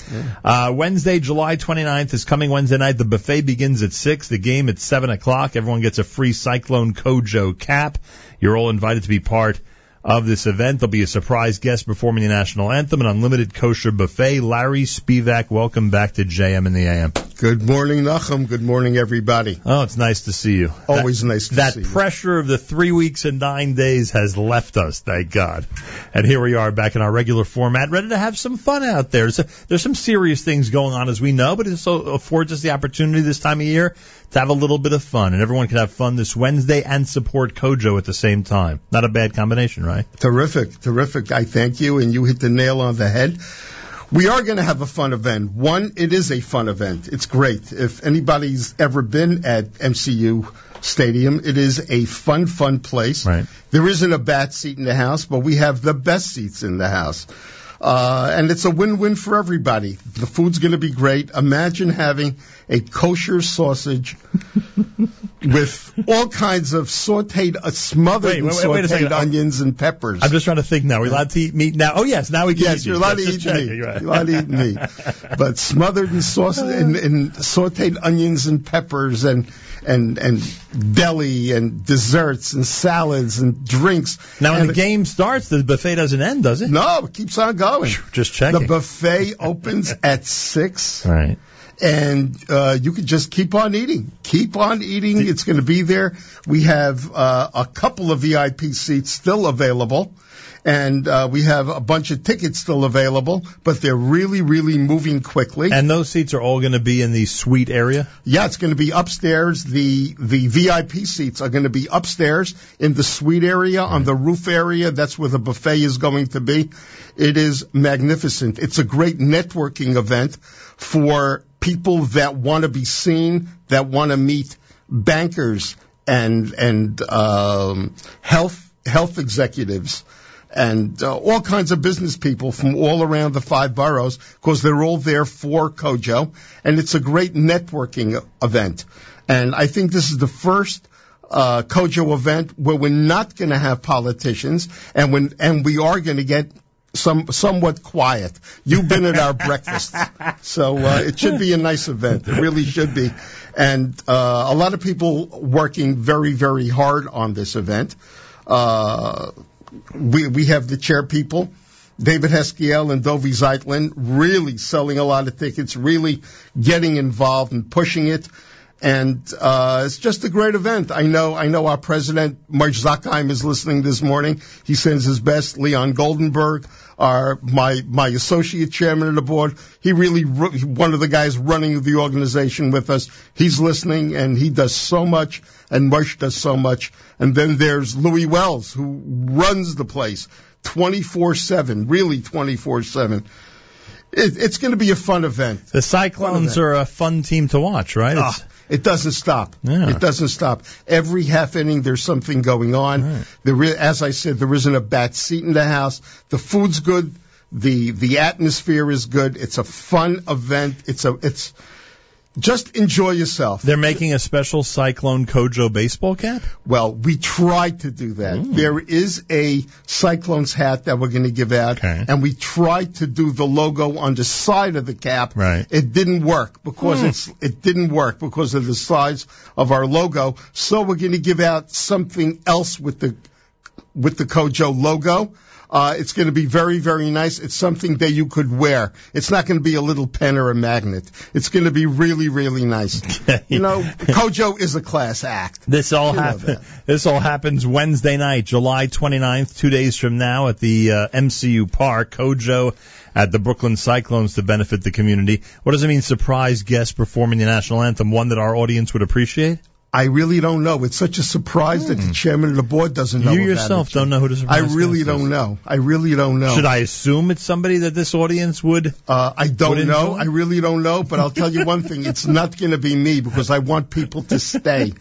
Uh, Wednesday, July 29th is coming Wednesday night. The buffet begins at 6. The game at 7 o'clock. Everyone gets a free Cyclone COJO cap. You're all invited to be part of this event. There'll be a surprise guest performing the national anthem, an unlimited kosher buffet. Larry Spiewak, welcome back to JM in the AM. Good morning, Nachum. Good morning, everybody. Oh, it's nice to see you. Always that, nice to that see you. That pressure of the three weeks and nine days has left us, thank God. And here we are back in our regular format, ready to have some fun out there. So there's some serious things going on, as we know, but it also affords us the opportunity this time of year to have a little bit of fun. And everyone can have fun this Wednesday and support COJO at the same time. Not a bad combination, right? Terrific, terrific. I thank you, and you hit the nail on the head. We are going to have a fun event. One, it is a fun event. It's great. If anybody's ever been at MCU Stadium, it is a fun, fun place. Right. There isn't a bad seat in the house, but we have the best seats in the house. Uh, and it's a win-win for everybody. The food's going to be great. Imagine having a kosher sausage with all kinds of sauteed, uh, smothered Wait, wait, wait, wait a sauteed second. onions and peppers. I'm just trying to think now. Are we allowed to eat meat now? Oh, yes, now we can Yes, eat you're allowed to eat meat. You're allowed to eat meat, but smothered in sauce and, and sautéed onions and peppers and and and deli and desserts and salads and drinks. Now, when And the game starts, the buffet doesn't end, does it? No, it keeps on going. Just checking. The buffet <laughs> opens at six. Right. And uh, you can just keep on eating. Keep on eating. It's going to be there. We have uh, a couple of VIP seats still available. And uh, we have a bunch of tickets still available, but they're really, really moving quickly. And those seats are all going to be in the suite area? Yeah, it's going to be upstairs. The the VIP seats are going to be upstairs in the suite area on the roof area. That's where the buffet is going to be. It is magnificent. It's a great networking event for people that want to be seen, that want to meet bankers and and um, health health executives. And uh, all kinds of business people from all around the five boroughs because they're all there for COJO, and it's a great networking event. And I think this is the first uh, COJO event where we're not going to have politicians, and when and we are going to get some somewhat quiet. You've been at our <laughs> breakfast, so uh, it should be a nice event. It really should be, and uh, a lot of people working very very hard on this event. Uh, we we have the chair people. David Heskiel and Dovi Zeitlin really selling a lot of tickets, really getting involved and pushing it. And uh, it's just a great event. I know, I know our president, Mark Zuckheim, is listening this morning. He sends his best. Leon Goldenberg, our my my associate chairman of the board, he really one of the guys running the organization with us. He's listening, and he does so much, and Marsh does so much. And then there's Louis Wells, who runs the place 24/7, really 24/7. It, it's going to be a fun event. The Cyclones are a fun team to watch, right? Ah, it doesn't stop. Yeah. It doesn't stop. Every half inning, there's something going on. There, i- as I said, there isn't a bad seat in the house. The food's good. The the atmosphere is good. It's a fun event. It's a it's just enjoy yourself. They're making a special Cyclone COJO baseball cap? Well, we tried to do that. There is a Cyclones hat that we're going to give out, and we tried to do the logo on the side of the cap. Right. It didn't work because Hmm. it's it didn't work because of the size of our logo. So we're going to give out something else with the with the COJO logo. Uh, it's going to be very, very nice. It's something that you could wear. It's not going to be a little pen or a magnet. It's going to be really, really nice. you know, COJO is a class act. This all You happen, This all happens Wednesday night, July 29th, two days from now at the uh, MCU Park. COJO at the Brooklyn Cyclones to benefit the community. What does it mean, surprise guest performing the national anthem? One that our audience would appreciate? I really don't know. It's such a surprise that the chairman of the board doesn't know. Hmm. You yourself don't know who the surprise I really don't is. know. I really don't know. Should I assume it's somebody that this audience would? Uh, I don't would know. enjoy? I really don't know. But I'll tell you one thing: it's <laughs> not going to be me because I want people to stay.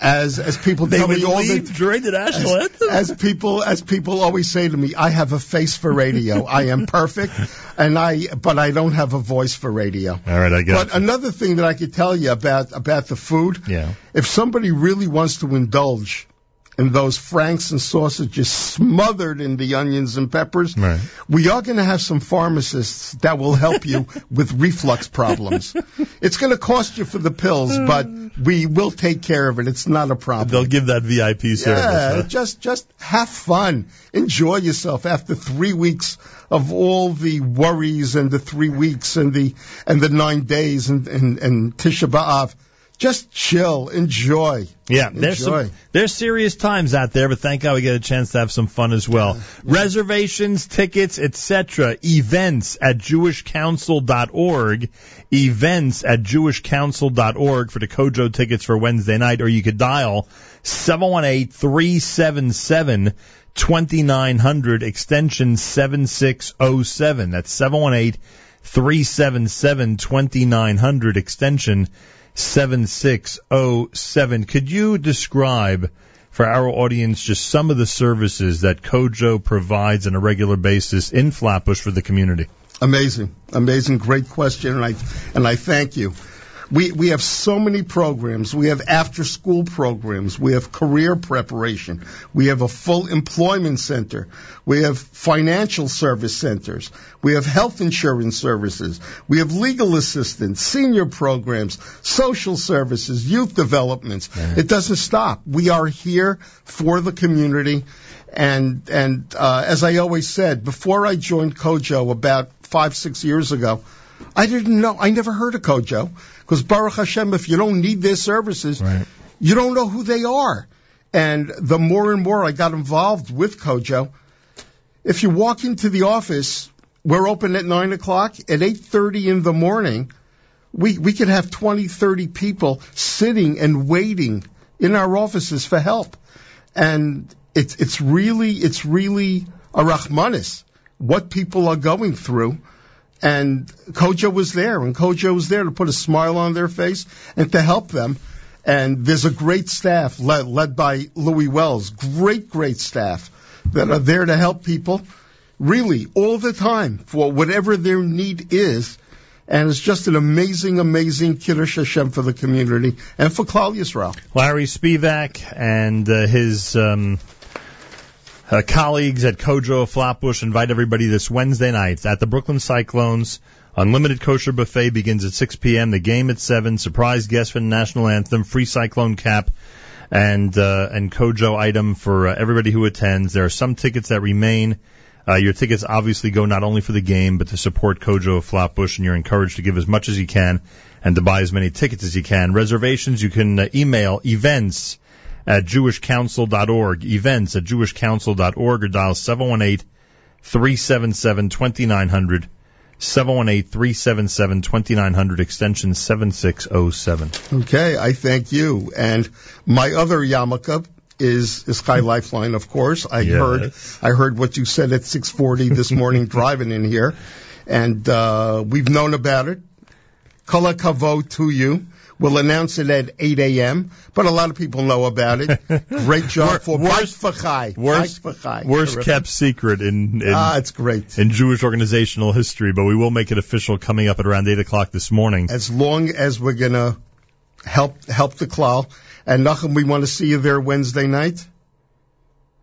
As as people They tell would me all the during the national anthem. as people as people always say to me, I have a face for radio. I am perfect, and I but I don't have a voice for radio. All right, I guess. But another thing that I could tell you about about the food, Yeah. if somebody really wants to indulge in those franks and sausages smothered in the onions and peppers, Right. we are going to have some pharmacists that will help you <laughs> with reflux problems. It's going to cost you for the pills, but mm. we will take care of it. It's not a problem. They'll give that VIP service. Yeah, huh? just just have fun, enjoy yourself after three weeks of all the worries and the three weeks and the and the nine days and and, and Tisha B'av. Just chill, enjoy. Yeah, there's enjoy. some, there's serious times out there, but thank God we get a chance to have some fun as well. Reservations, tickets, etc. Events at jewishcouncil.org. Events at jewishcouncil.org for the COJO tickets for Wednesday night, or you could dial 718-377 2900 extension 7607. That's 718 377 2900 extension 7607. Could you describe for our audience just some of the services that COJO provides on a regular basis in Flatbush for the community? Amazing, amazing, great question, and I and I thank you. We we have so many programs. We have after school programs. We have career preparation. We have a full employment center. We have financial service centers. We have health insurance services. We have legal assistance, senior programs, social services, youth developments. It doesn't stop. We are here for the community. And and uh, as I always said, before I joined COJO about five six years ago, I didn't know. I never heard of COJO because Baruch Hashem, if you don't need their services, you don't know who they are. And the more and more I got involved with COJO, if you walk into the office, we're open at nine o'clock. At eight thirty in the morning, we we could have 20, 30 people sitting and waiting in our offices for help. And it's it's really it's really a rahmanis what people are going through. And COJO was there, and COJO was there to put a smile on their face and to help them. And there's a great staff led, led by Louis Wells. Great, great staff that are there to help people, really all the time for whatever their need is. And it's just an amazing, amazing Kiddush Hashem for the community and for Klal Yisrael. Larry Spiewak and uh, his um, uh, colleagues at COJO Flatbush invite everybody this Wednesday night at the Brooklyn Cyclones. Unlimited kosher buffet begins at 6 p.m. The game at 7. Surprise guest for the national anthem. Free cyclone cap and uh, and COJO item for uh, everybody who attends. There are some tickets that remain. Uh, your tickets obviously go not only for the game, but to support COJO of Flatbush, and you're encouraged to give as much as you can and to buy as many tickets as you can. Reservations, you can uh, email events at jewishcouncil.org, events at jewishcouncil.org, or dial 718 377 2900. 718-377-2900 extension 7607. Okay, I thank you. And my other yarmulke is is Chai Lifeline, of course. I Yes. heard I heard what you said at 6:40 this morning <laughs> driving in here, and uh, we've known about it. Kala kavod to you. We'll announce it at 8 a.m., but a lot of people know about it. <laughs> Great job for worst- V'chai. Worst, V'chai. worst kept secret in, in Ah, it's great. in Jewish organizational history, but we will make it official coming up at around eight o'clock this morning. As long as we're gonna help help the klal. And Nachum, we want to see you there Wednesday night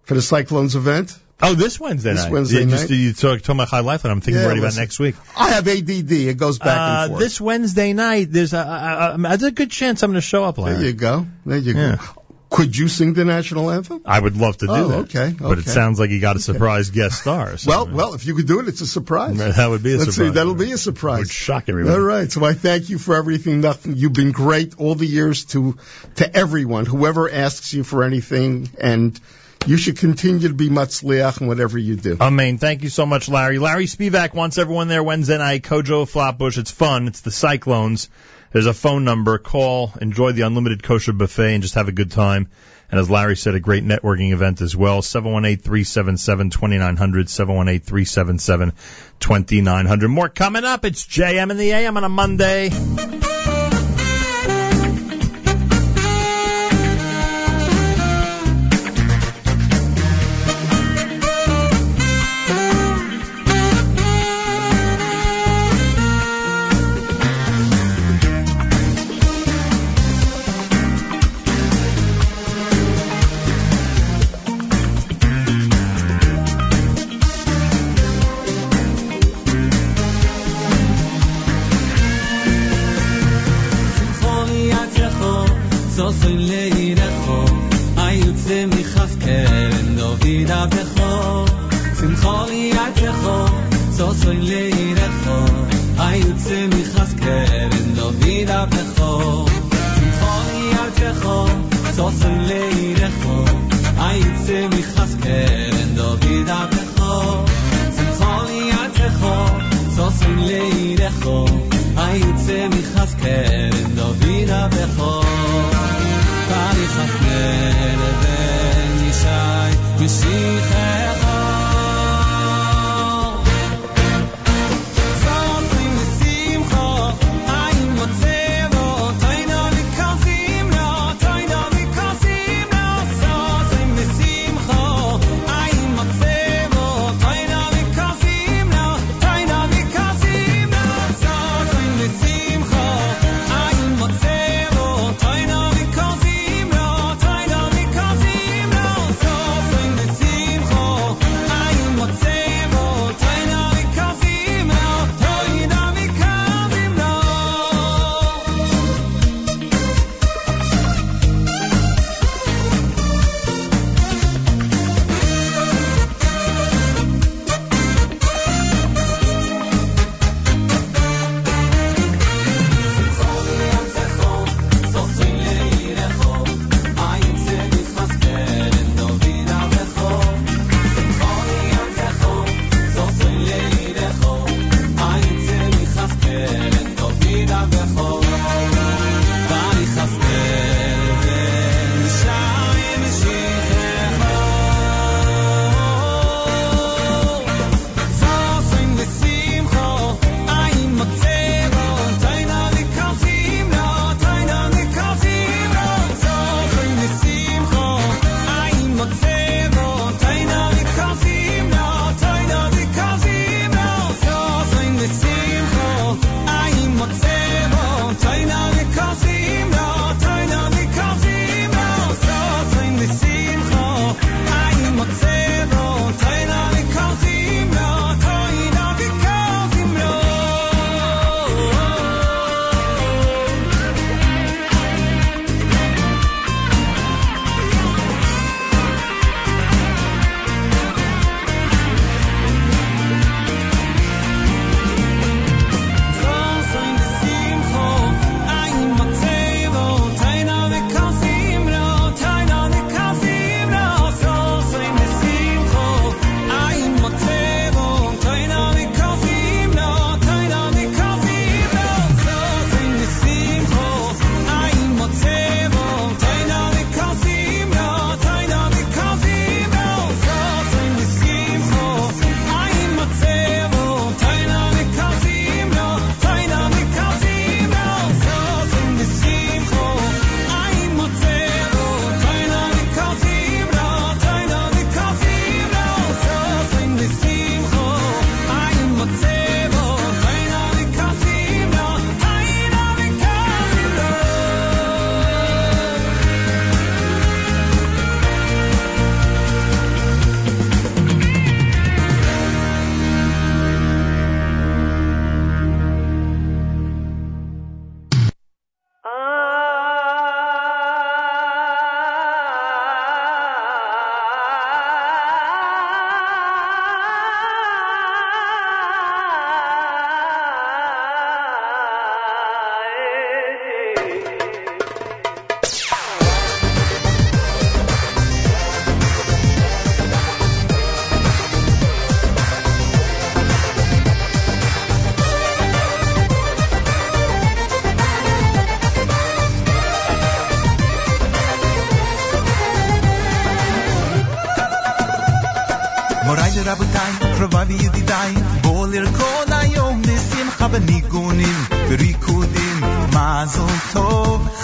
for the Cyclones event. Oh, this Wednesday This night. Wednesday you night. Just, you talk, talking about High Life, and I'm thinking Yeah, already about next week. I have ADD. It goes back Uh, and forth. this Wednesday night, there's a, a, a, there's a good chance I'm going to show up, Larry. there you go. There you Yeah. go. Could you sing the national anthem? I would love to do Oh, that. okay, But it sounds like you got a surprise guest star. So <laughs> Well, well, if you could do it, it's a surprise. <laughs> that would be a Let's surprise. see, that'll be a surprise. would shock everybody. All right. So I thank you for everything. Nothing. You've been great all the years to to everyone, whoever asks you for anything, and you should continue to be matzliach in whatever you do. Amen. Thank you so much, Larry. Larry Spiewak wants everyone there Wednesday night. COJO Flatbush. It's fun. It's the Cyclones. There's a phone number. Call. Enjoy the unlimited kosher buffet and just have a good time. And as Larry said, a great networking event as well. 718-377-2900. 718-377-2900. More coming up. It's JM in the AM on a Monday.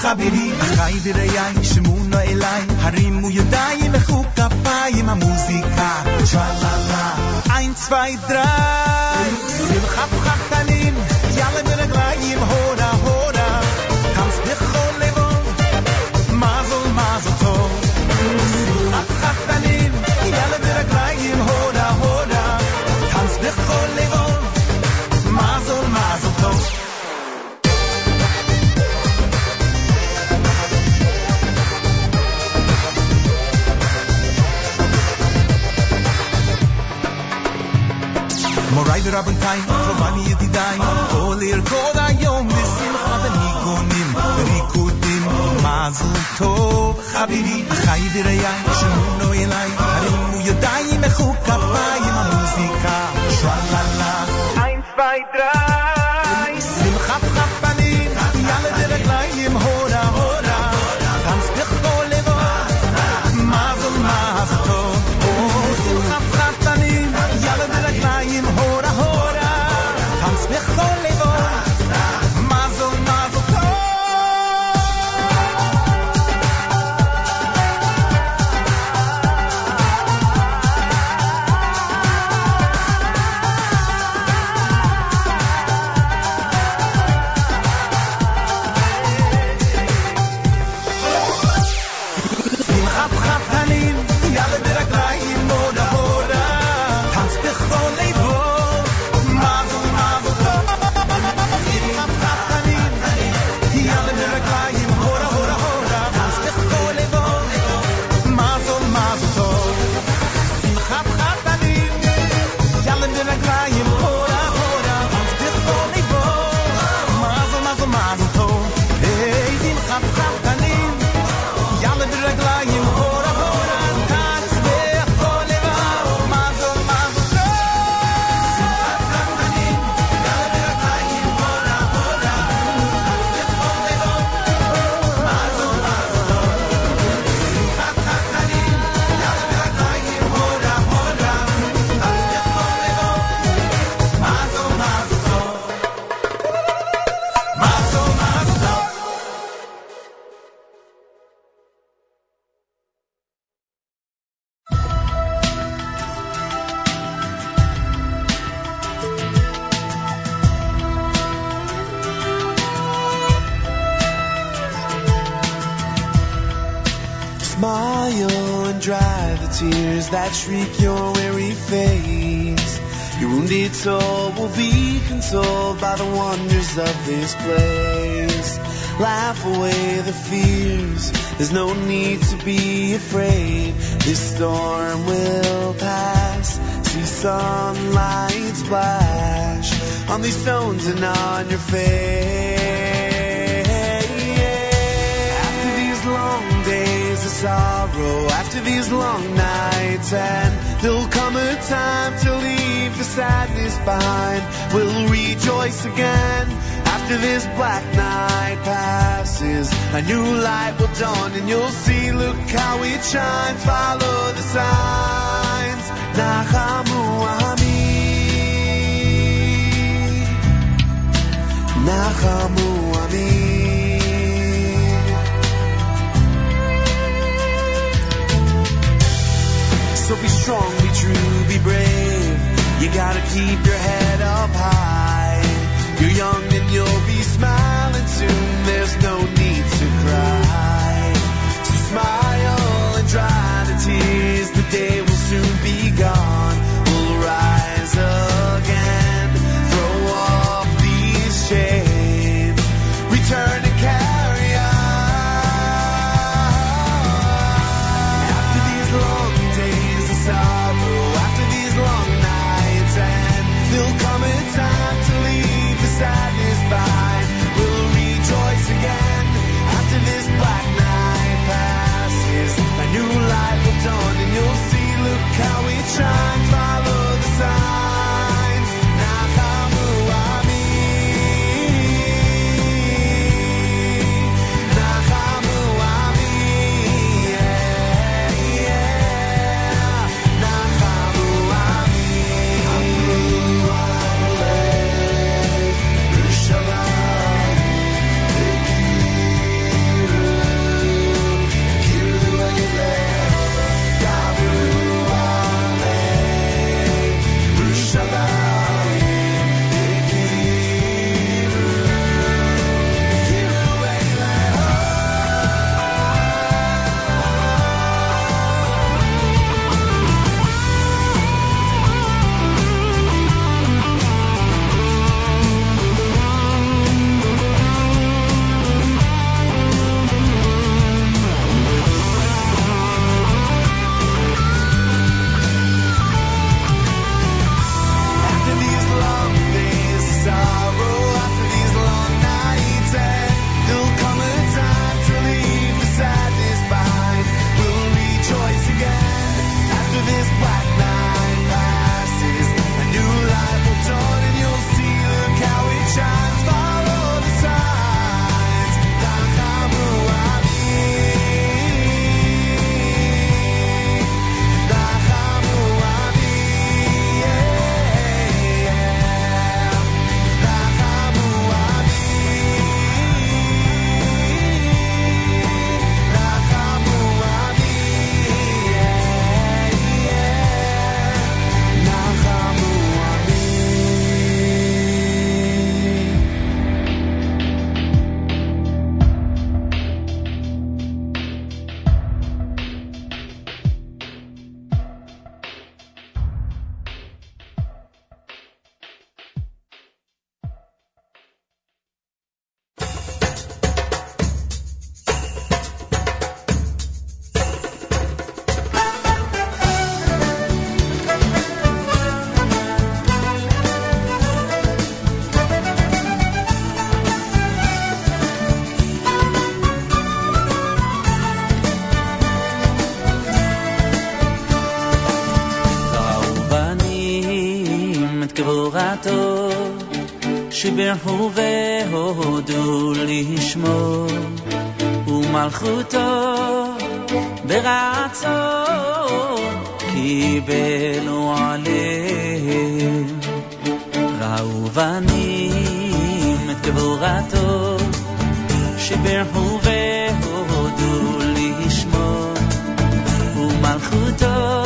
חברים, אחיי ורעיי, שמעונו אליי, הרימו ידיים, מחאו כפיים, המוזיקה, טרללה, אין צווי דריים that shriek your weary face. Your wounded soul will be consoled by the wonders of this place. Laugh away the fears, there's no need to be afraid. This storm will pass, see sunlight splash on these stones and on your face. sorrow after these long nights and there'll come a time to leave the sadness behind. We'll rejoice again after this black night passes. A new light will dawn and you'll see look how it shines. Follow the signs. Nachamu ami nachamu keep שברכו והודו לשמו, ומלכותו ברצון קיבלו עליהם. ראו בנים את גבורתו, שברכו והודו לשמו, ומלכותו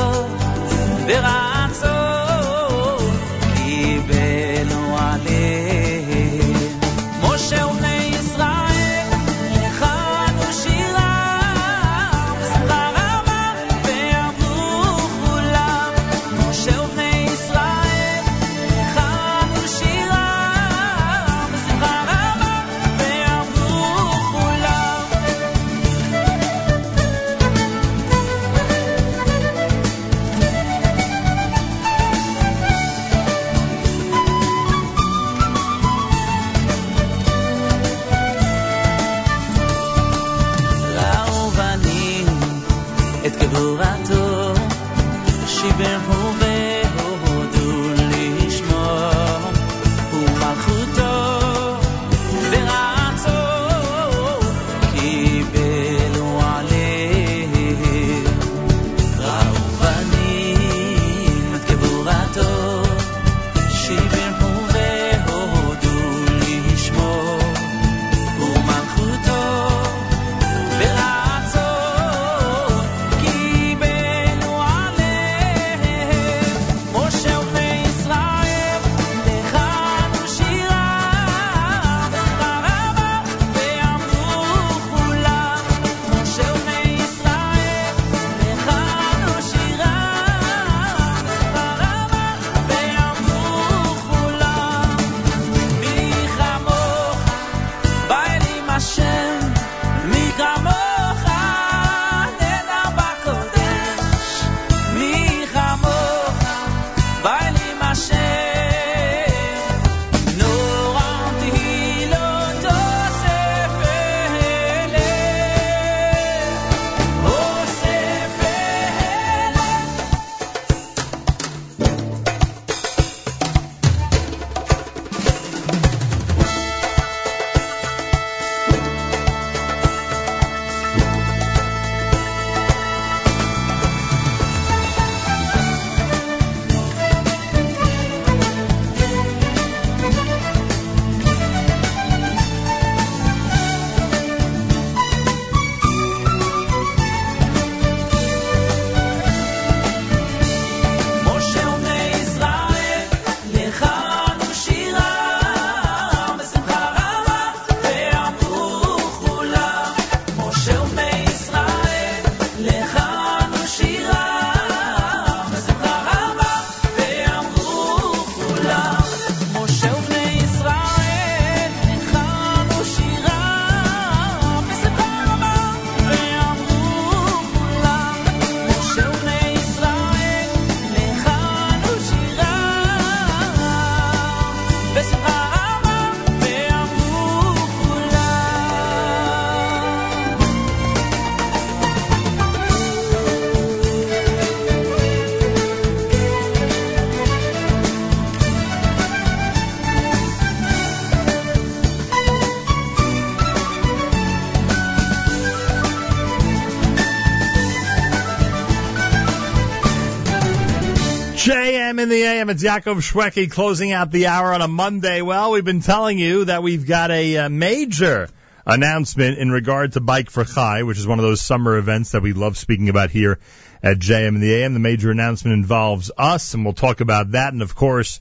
the AM. It's Yaakov Shwekey closing out the hour on a Monday. Well, we've been telling you that we've got a, uh major announcement in regard to Bike for Chai, which is one of those summer events that we love speaking about here at JM in the AM. The major announcement involves us, and we'll talk about that. And of course,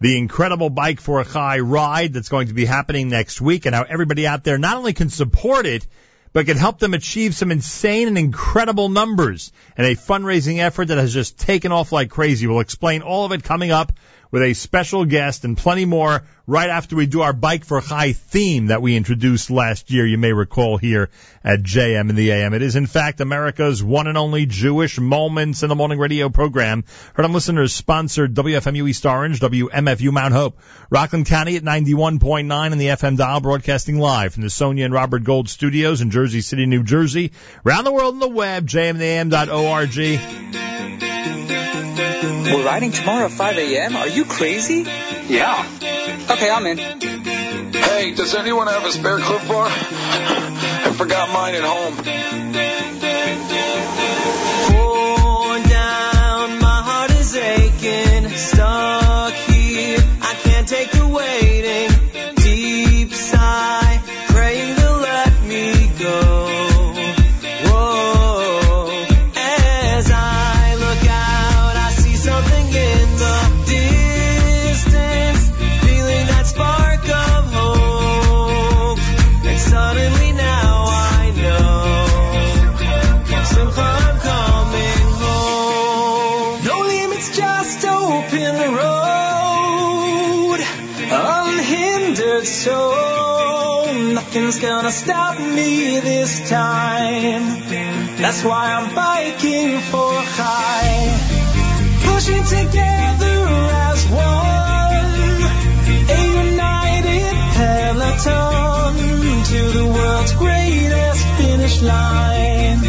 the incredible Bike for a Chai ride that's going to be happening next week and how everybody out there not only can support it, but can help them achieve some insane and incredible numbers and a fundraising effort that has just taken off like crazy. We'll explain all of it coming up with a special guest and plenty more right after we do our Bike for Chai theme that we introduced last year, you may recall here at JM in the AM. It is in fact America's one and only Jewish Moments in the Morning radio program. Heard on listeners sponsored WFMU East Orange, WMFU Mount Hope, Rockland County at 91.9 in the FM dial broadcasting live from the Sonia and Robert Gold studios in Jersey City, New Jersey. Around the world on the web, jmam.org. We're riding tomorrow at 5 a.m.? Are you crazy? Yeah. Okay, I'm in. Hey, does anyone have a spare Clif bar? I forgot mine at home. Worn down, my heart is aching, stuck here. I can't take the waiting. So nothing's gonna stop me this time. That's why I'm biking for Chai. Pushing together as one. A united peloton to the world's greatest finish line.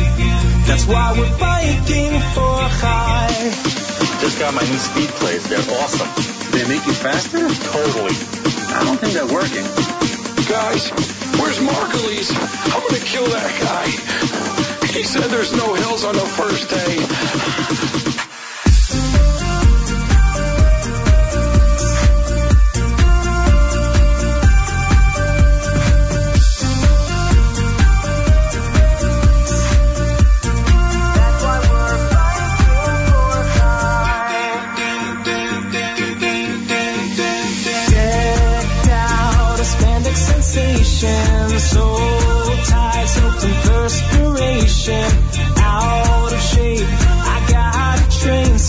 That's why we're biking for Chai. Just got my new speed plates. They're awesome. They make you faster? Totally. I don't think they're working. Guys, where's Margulies? I'm gonna kill that guy. He said there's no hills on the first day.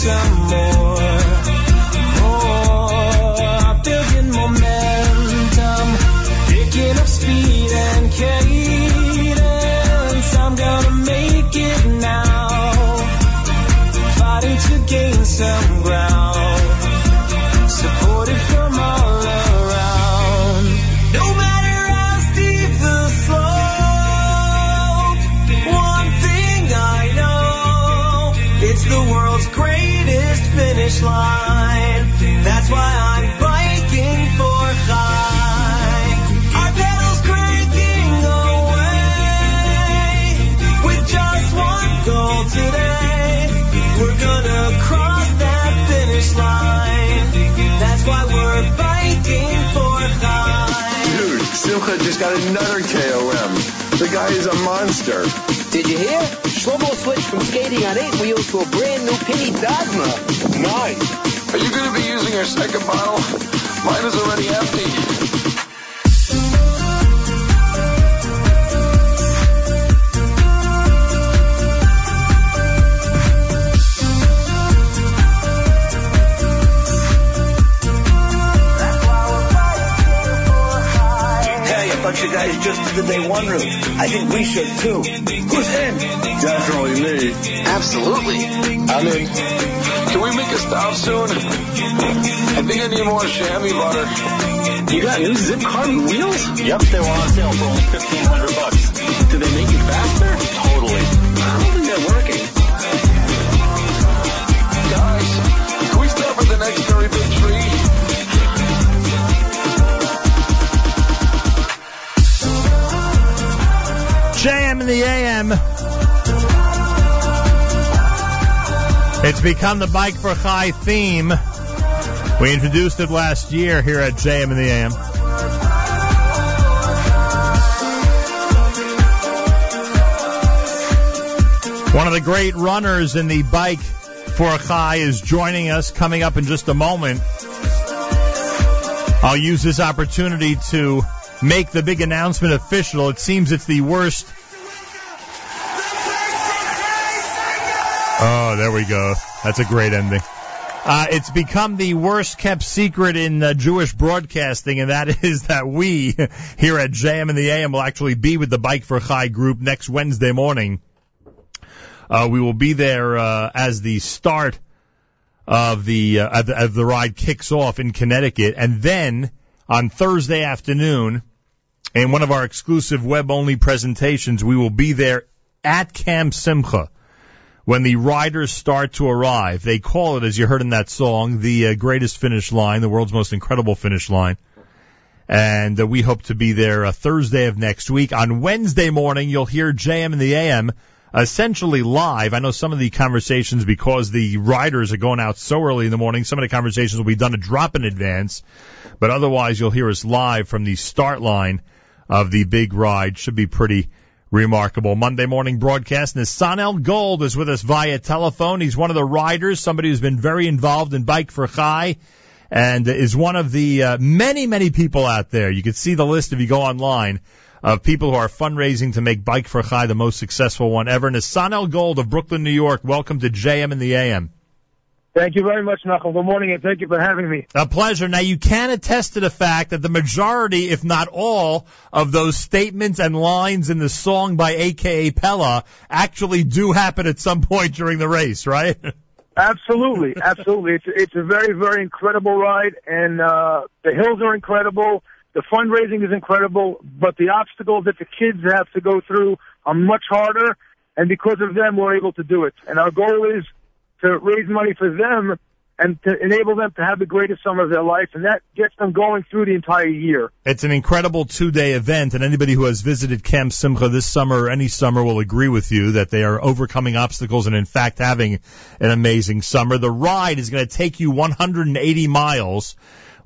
More. More, building momentum, picking up speed and cadence. I'm gonna make it now, fighting to gain some got another KOM. The guy is a monster. Did you hear? Shlomo switched from skating on eight wheels to a brand new Penny Dogma. Nice. Are you gonna be using your second bottle? Mine is already empty. Just did the day one route. I think we should too. Who's in? Definitely me. Absolutely. I'm in. Can we make a stop soon? I think I need more chamois butter. You got new Zipp carbon wheels? Yep, they were on sale for only fifteen hundred bucks. Do they make you faster? The AM. It's become the Bike for Chai theme. We introduced it last year here at JM in the AM. One of the great runners in the Bike for Chai is joining us coming up in just a moment. I'll use this opportunity to make the big announcement official. It seems it's the worst. Oh, there we go. That's a great ending. Uh, it's become the worst kept secret in uh, Jewish broadcasting, and that <laughs> is that we here at JM and the AM will actually be with the Bike for Chai group next Wednesday morning. Uh, we will be there uh, as the start of the, uh, of the of the ride kicks off in Connecticut, and then on Thursday afternoon, in one of our exclusive web only presentations, we will be there at Camp Simcha when the riders start to arrive. They call it, as you heard in that song, the uh, greatest finish line, the world's most incredible finish line. And uh, we hope to be there uh, Thursday of next week. On Wednesday morning, you'll hear JM and the AM essentially live. I know some of the conversations, because the riders are going out so early in the morning, some of the conversations will be done a drop in advance. But otherwise, you'll hear us live from the start line of the big ride. Should be pretty remarkable. Monday morning broadcast. Nesanel Gold is with us via telephone. He's one of the riders, somebody who's been very involved in Bike for Chai and is one of the uh, many, many people out there. You can see the list if you go online of people who are fundraising to make Bike for Chai the most successful one ever. Nesanel Gold of Brooklyn, New York. Welcome to JM and the AM. Thank you very much, Nachum. Good morning, and thank you for having me. A pleasure. Now you can attest to the fact that the majority, if not all, of those statements and lines in the song by AKA Pella actually do happen at some point during the race, right? Absolutely, <laughs> absolutely. It's it's a very very incredible ride, and uh, the hills are incredible. The fundraising is incredible, but the obstacles that the kids have to go through are much harder, and because of them, we're able to do it. And our goal is to raise money for them and to enable them to have the greatest summer of their life, and that gets them going through the entire year. It's an incredible two-day event, and anybody who has visited Camp Simcha this summer or any summer will agree with you that they are overcoming obstacles and, in fact, having an amazing summer. The ride is going to take you 180 miles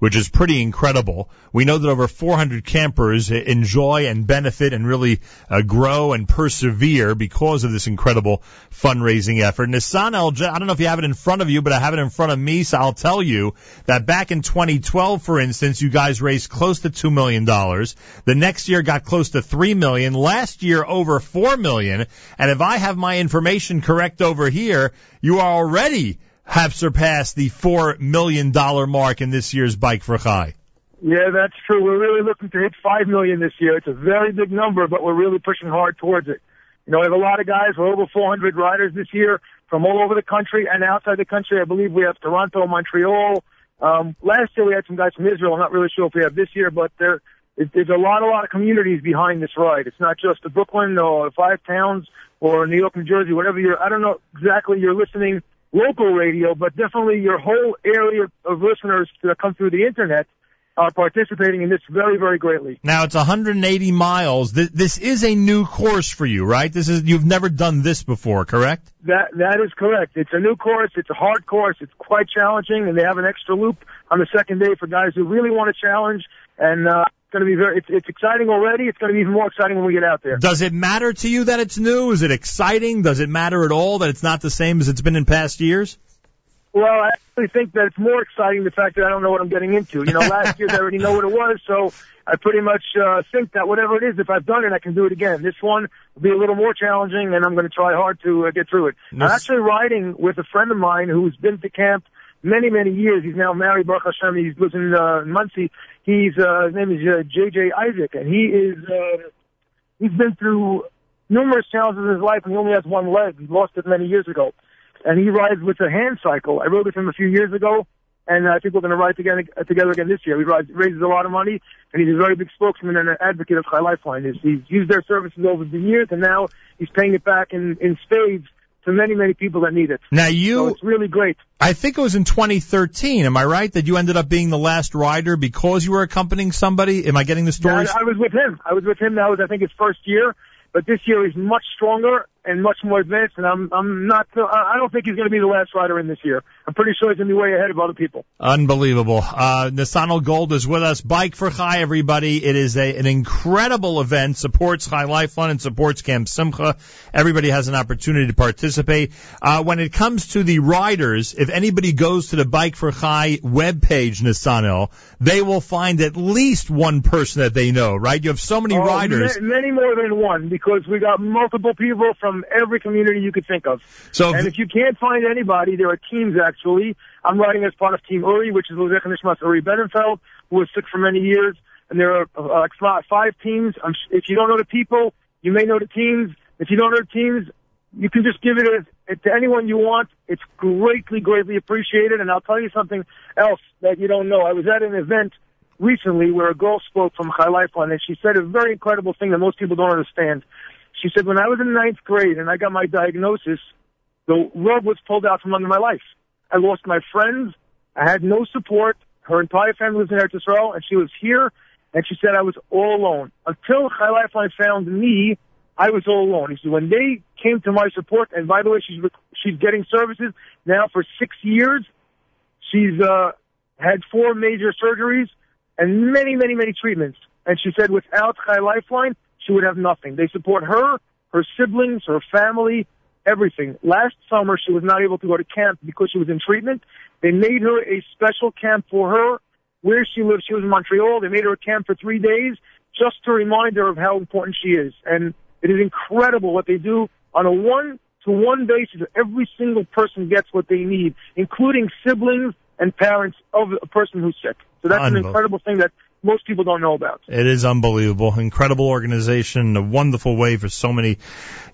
which is pretty incredible. We know that over 400 campers enjoy and benefit and really uh, grow and persevere because of this incredible fundraising effort. Nissan LJ, I don't know if you have it in front of you, but I have it in front of me, so I'll tell you that back in 2012, for instance, you guys raised close to $2 million. The next year got close to 3 million. Last year, over 4 million. And if I have my information correct over here, you are already have surpassed the four million dollar mark in this year's Bike for Chai. Yeah, that's true. We're really looking to hit five million this year. It's a very big number, but we're really pushing hard towards it. You know, we have a lot of guys. We're over 400 riders this year from all over the country and outside the country. I believe we have Toronto, Montreal. Um, last year we had some guys from Israel. I'm not really sure if we have this year, but there, it, there's a lot, a lot of communities behind this ride. It's not just the Brooklyn or five towns or New York, New Jersey, whatever you're. I don't know exactly you're listening local radio, but definitely your whole area of listeners that come through the internet are participating in this very, very greatly. Now it's 180 miles. This, this is a new course for you, right? This is you've never done this before, correct? That that is correct. It's a new course. It's a hard course. It's quite challenging, and they have an extra loop on the second day for guys who really want to challenge. And uh, going to be very. It's, it's exciting already. It's going to be even more exciting when we get out there. Does it matter to you that it's new? Is it exciting? Does it matter at all that it's not the same as it's been in past years? Well, I actually think that it's more exciting the fact that I don't know what I'm getting into. You know, last year I already know what it was, so I pretty much uh, think that whatever it is, if I've done it, I can do it again. This one will be a little more challenging, and I'm going to try hard to uh, get through it. I'm actually riding with a friend of mine who's been to camp many, many years. He's now married, Baruch Hashem. He lives in uh, Monsey. He's uh, his name is uh, JJ Isaac, and he is uh, he's been through numerous challenges in his life, and he only has one leg. He lost it many years ago and he rides with a hand cycle. I rode with him a few years ago, and I think we're going to ride together, together again this year. He rides, raises a lot of money, and he's a very big spokesman and an advocate of Chai Lifeline. He's, he's used their services over the years, and now he's paying it back in, in spades to many, many people that need it. Now you, so it's really great. I think it was in 2013. Am I right that you ended up being the last rider because you were accompanying somebody? Am I getting the story? Yeah, I, I was with him. I was with him. That was, I think, his first year. But this year he's much stronger and much more advanced, and I'm I'm not. I don't think he's going to be the last rider in this year. I'm pretty sure he's going to be way ahead of other people. Unbelievable. Uh, Gold is with us. Bike for Chai, everybody. It is a, an incredible event. Supports Chai Lifeline and supports Camp Simcha. Everybody has an opportunity to participate. Uh, when it comes to the riders, if anybody goes to the Bike for Chai webpage, Nesanel, they will find at least one person that they know, right? You have so many Oh, riders. ma- many more than one, because we got multiple people from every community you could think of. So, and if you can't find anybody, there are teams actually. I'm riding as part of Team Uri, which is Lozech Nishmas Uri Bedenfeld, who was sick for many years. And there are uh, like five- five teams. I'm, sh- if you don't know the people, you may know the teams. If you don't know the teams, you can just give it as, to anyone you want. It's greatly, greatly appreciated. And I'll tell you something else that you don't know. I was at an event recently where a girl spoke from Chai Lifeline, and she said a very incredible thing that most people don't understand. She said, when I was in ninth grade and I got my diagnosis, the rug was pulled out from under my life. I lost my friends. I had no support. Her entire family was in Eretz Yisrael, and she was here, and she said I was all alone. Until Chai Lifeline found me, I was all alone. He said when they came to my support, and by the way, she's she's getting services now for six years. She's uh, had four major surgeries and many, many, many treatments. And she said without Chai Lifeline, she would have nothing. They support her, her siblings, her family, everything. Last summer, she was not able to go to camp because she was in treatment. They made her a special camp for her where she lives. She was in Montreal. They made her a camp for three days just to remind her of how important she is. And it is incredible what they do on a one to one basis. Every single person gets what they need, including siblings and parents of a person who's sick. So that's an incredible thing that most people don't know about. It is unbelievable. Incredible organization, a wonderful way for so many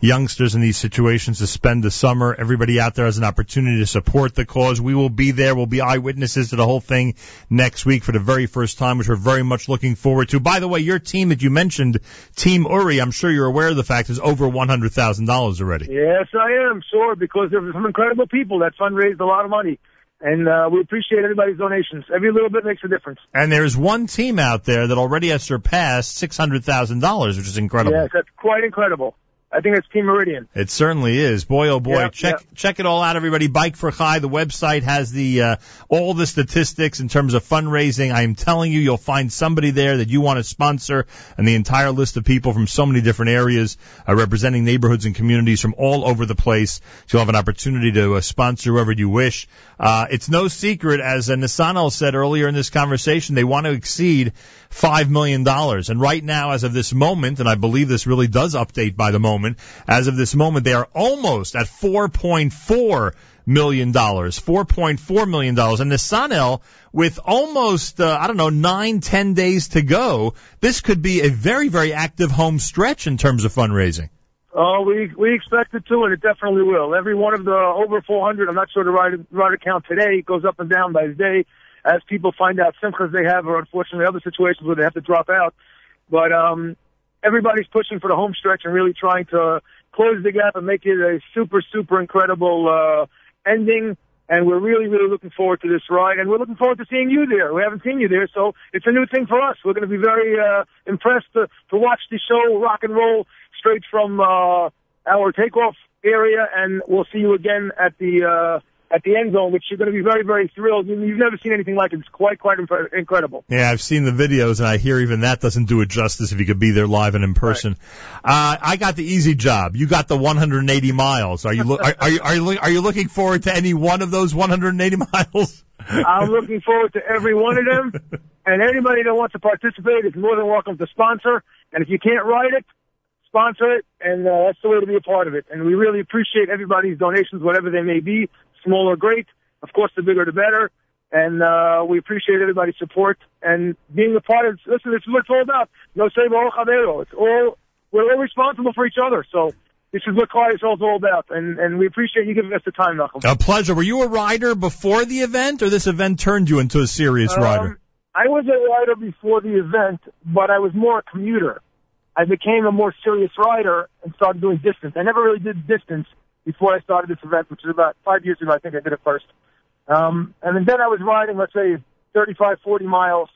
youngsters in these situations to spend the summer. Everybody out there has an opportunity to support the cause. We will be there. We'll be eyewitnesses to the whole thing next week for the very first time, which we're very much looking forward to. By the way, your team that you mentioned, Team Uri, I'm sure you're aware of the fact is over $100,000 already. Yes, I am sure because there were some incredible people that fundraised a lot of money, and uh, we appreciate everybody's donations. Every little bit makes a difference. And there's one team out there that already has surpassed $600,000, which is incredible. Yes, that's quite incredible. I think it's Team Meridian. It certainly is. Boy, oh boy. Yeah, check yeah. check it all out, everybody. Bike for Chai. The website has the uh, all the statistics in terms of fundraising. I am telling you, you'll find somebody there that you want to sponsor, and the entire list of people from so many different areas uh, representing neighborhoods and communities from all over the place. So you'll have an opportunity to uh, sponsor whoever you wish. Uh, it's no secret, as uh, Nesanel said earlier in this conversation, they want to exceed five million dollars. And right now, as of this moment, and I believe this really does update by the moment, as of this moment, they are almost at four point four million dollars, four point four million dollars. And Nesanel, with almost uh, I don't know nine, ten days to go, this could be a very, very active home stretch in terms of fundraising. Oh, we we expect it to, and it definitely will. Every one of the over 400, I'm not sure the rider, rider count today goes up and down by the day as people find out simchas they have, or unfortunately other situations where they have to drop out. But um, everybody's pushing for the home stretch and really trying to close the gap and make it a super, super incredible uh, ending. And we're really, really looking forward to this ride, and we're looking forward to seeing you there. We haven't seen you there, so it's a new thing for us. We're going to be very uh, impressed to, to watch the show rock and roll straight from uh, our takeoff area, and we'll see you again at the uh, at the end zone, which you're going to be very, very thrilled. You- You've never seen anything like it. It's quite, quite impre- incredible. Yeah, I've seen the videos, and I hear even that doesn't do it justice if you could be there live and in person. Uh, I got the easy job. You got the 180 miles. Are you lo- are, are you are you are you looking forward to any one of those 180 <laughs> miles? I'm looking forward to every one of them, and anybody that wants to participate is more than welcome to sponsor. And if you can't ride it, sponsor it, and uh, that's the way to be a part of it. And we really appreciate everybody's donations, whatever they may be, small or great. Of course, the bigger the better. And uh, we appreciate everybody's support and being a part of. Listen, this is what it's all about. No save all chavero. It's all we're all responsible for each other. So this is what Yisrael is all about, and and we appreciate you giving us the time, Nachum. A pleasure. Were you a rider before the event, or this event turned you into a serious rider? Um, I was a rider before the event, but I was more a commuter. I became a more serious rider and started doing distance. I never really did distance before I started this event, which is about five years ago. I think I did it first. Um, and then I was riding, let's say, 35, 40 miles.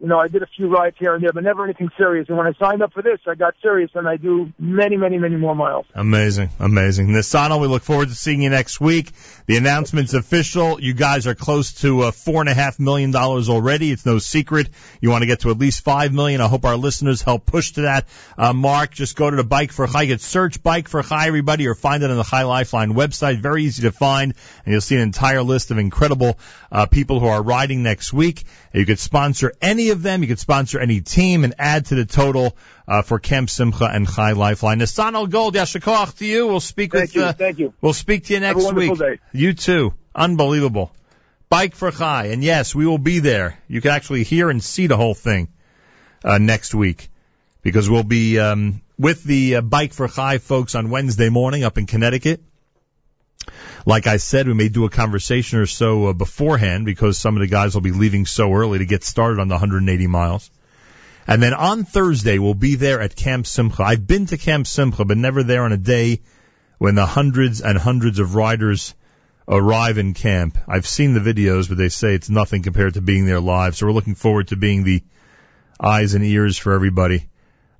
You know, I did a few rides here and there, but never anything serious. And when I signed up for this, I got serious and I do many, many, many more miles. Amazing, amazing. Nesanel, we look forward to seeing you next week. The announcement's official. You guys are close to uh, four and a half million dollars already. It's no secret. You want to get to at least five million. I hope our listeners help push to that uh, mark. Just go to the Bike for Chai. Get search Bike for Chai, everybody, or find it on the Chai Lifeline website. Very easy to find, and you'll see an entire list of incredible uh, people who are riding next week. You could sponsor any of them. You could sponsor any team and add to the total uh, for Camp Simcha and Chai Lifeline. Nesanel Gold, Yasher Koach to you. We'll speak Thank with. you. Uh, Thank you. We'll speak to you next week. day. You too. Unbelievable. Bike for Chai. And yes, we will be there. You can actually hear and see the whole thing uh, next week because we'll be um, with the uh, Bike for Chai folks on Wednesday morning up in Connecticut. Like I said, we may do a conversation or so uh, beforehand because some of the guys will be leaving so early to get started on the 180 miles. And then on Thursday, we'll be there at Camp Simcha. I've been to Camp Simcha, but never there on a day when the hundreds and hundreds of riders arrive in camp. I've seen the videos, but they say it's nothing compared to being there live. So we're looking forward to being the eyes and ears for everybody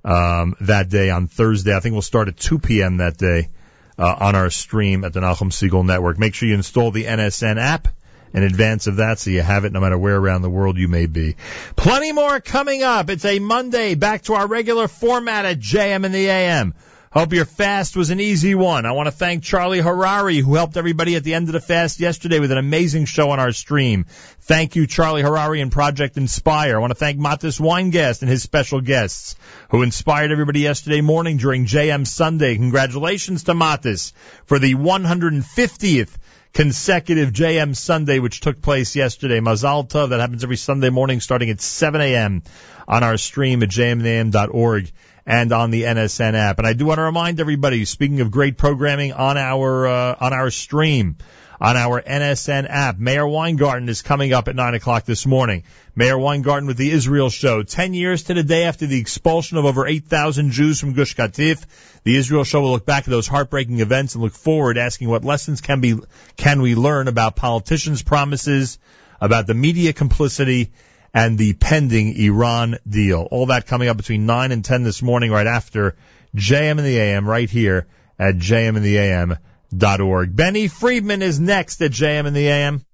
um, that day on Thursday. I think we'll start at 2 p.m. that day uh, on our stream at the Nachum Segal Network. Make sure you install the NSN app in advance of that so you have it no matter where around the world you may be. Plenty more coming up. It's a Monday back to our regular format at JM in the AM. Hope your fast was an easy one. I want to thank Charlie Harary who helped everybody at the end of the fast yesterday with an amazing show on our stream. Thank you, Charlie Harary and Project Inspire. I want to thank Matis Weingast and his special guests who inspired everybody yesterday morning during JM Sunday. Congratulations to Matis for the 150th consecutive JM Sunday, which took place yesterday. Mazal Tov, that happens every Sunday morning starting at 7 a.m. on our stream at jmnam.org and on the NSN app. And I do want to remind everybody, speaking of great programming on our, uh, on our stream, on our NSN app. Meir Weingarten is coming up at 9 o'clock this morning. Meir Weingarten with the Israel Show. Ten years to the day after the expulsion of over 8,000 Jews from Gush Katif. The Israel Show will look back at those heartbreaking events and look forward, asking what lessons can be, can we learn about politicians' promises, about the media complicity, and the pending Iran deal. All that coming up between 9 and 10 this morning right after JM and the AM right here at jmintheam.org. Benny Friedman is next at JM and the AM.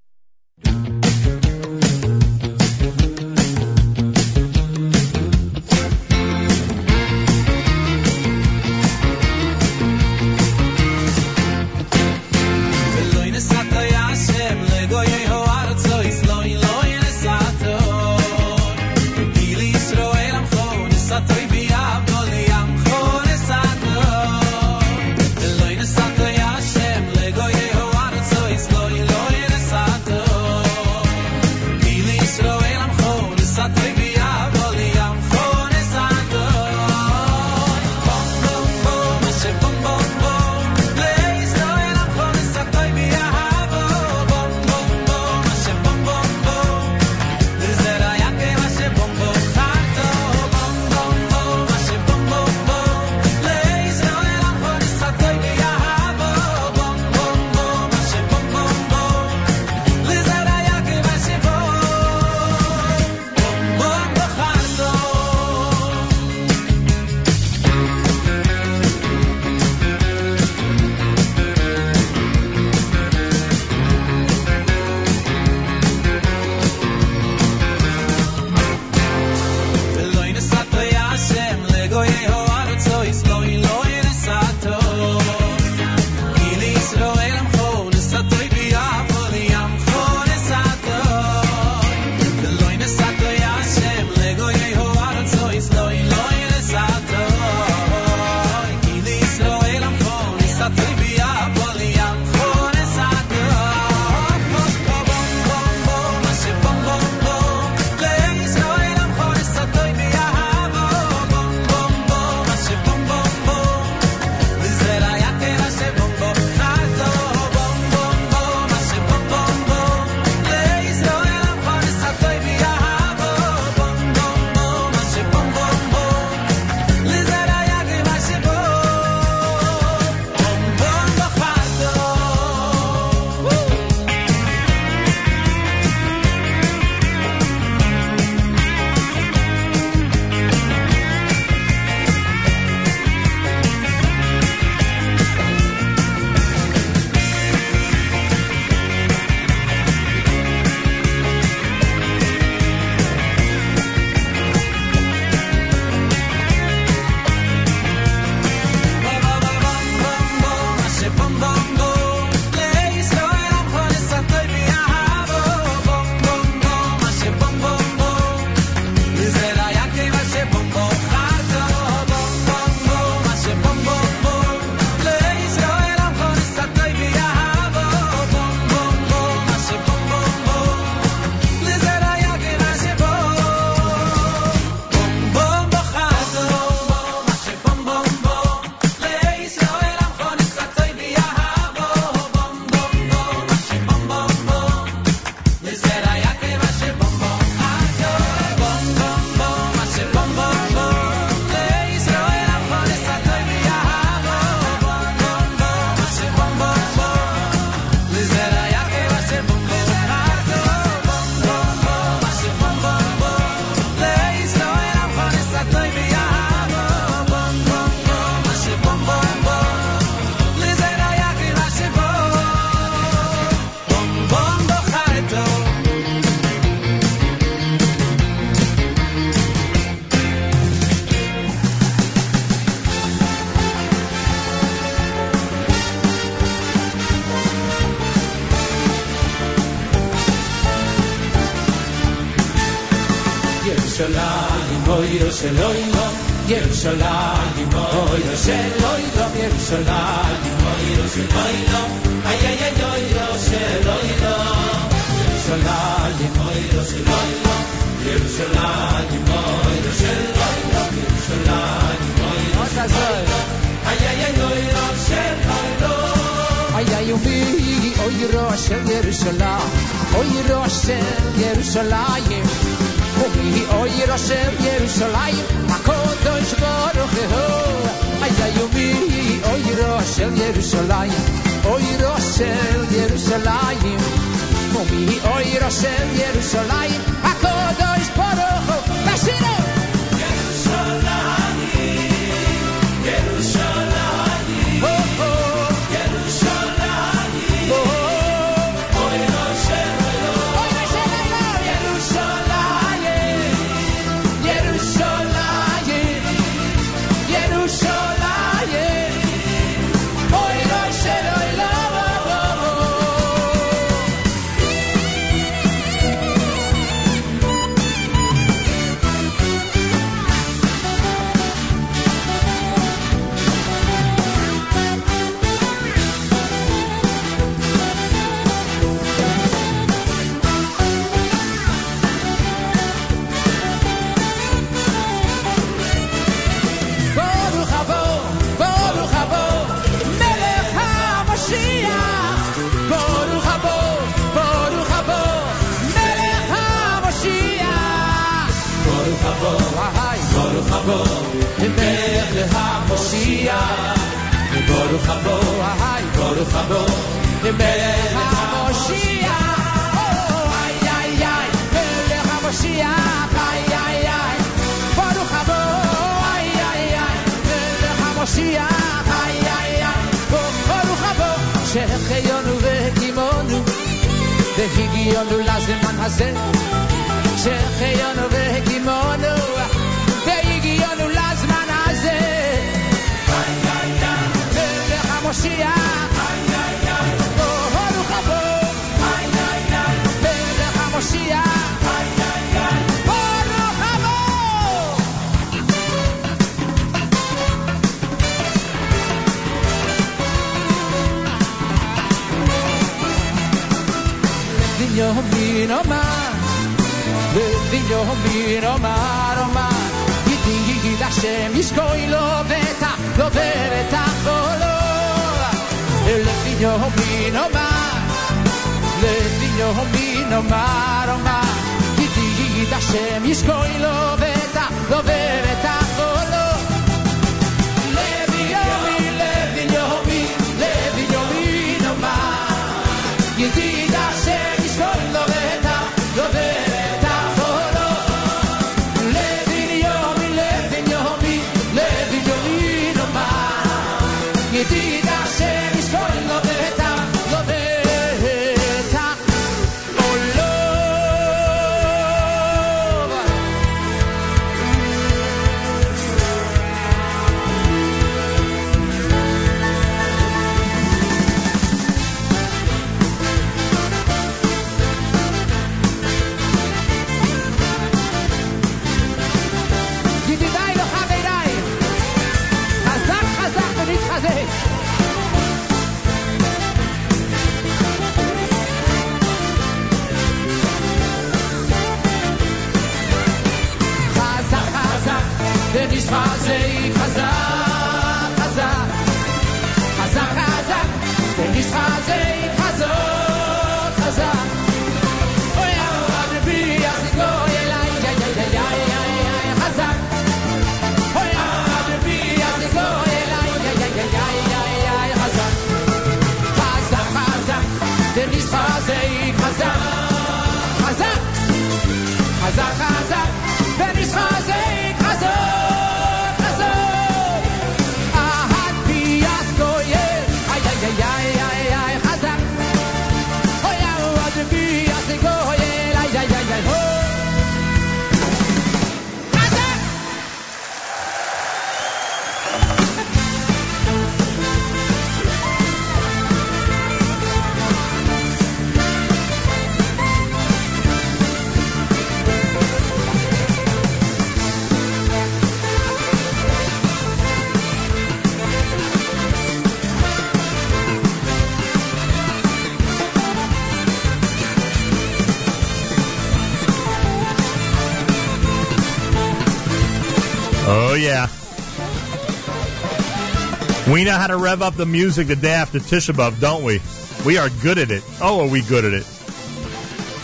We know how to rev up the music the day after Tisha B'Av, don't we? We are good at it. Oh, are we good at it?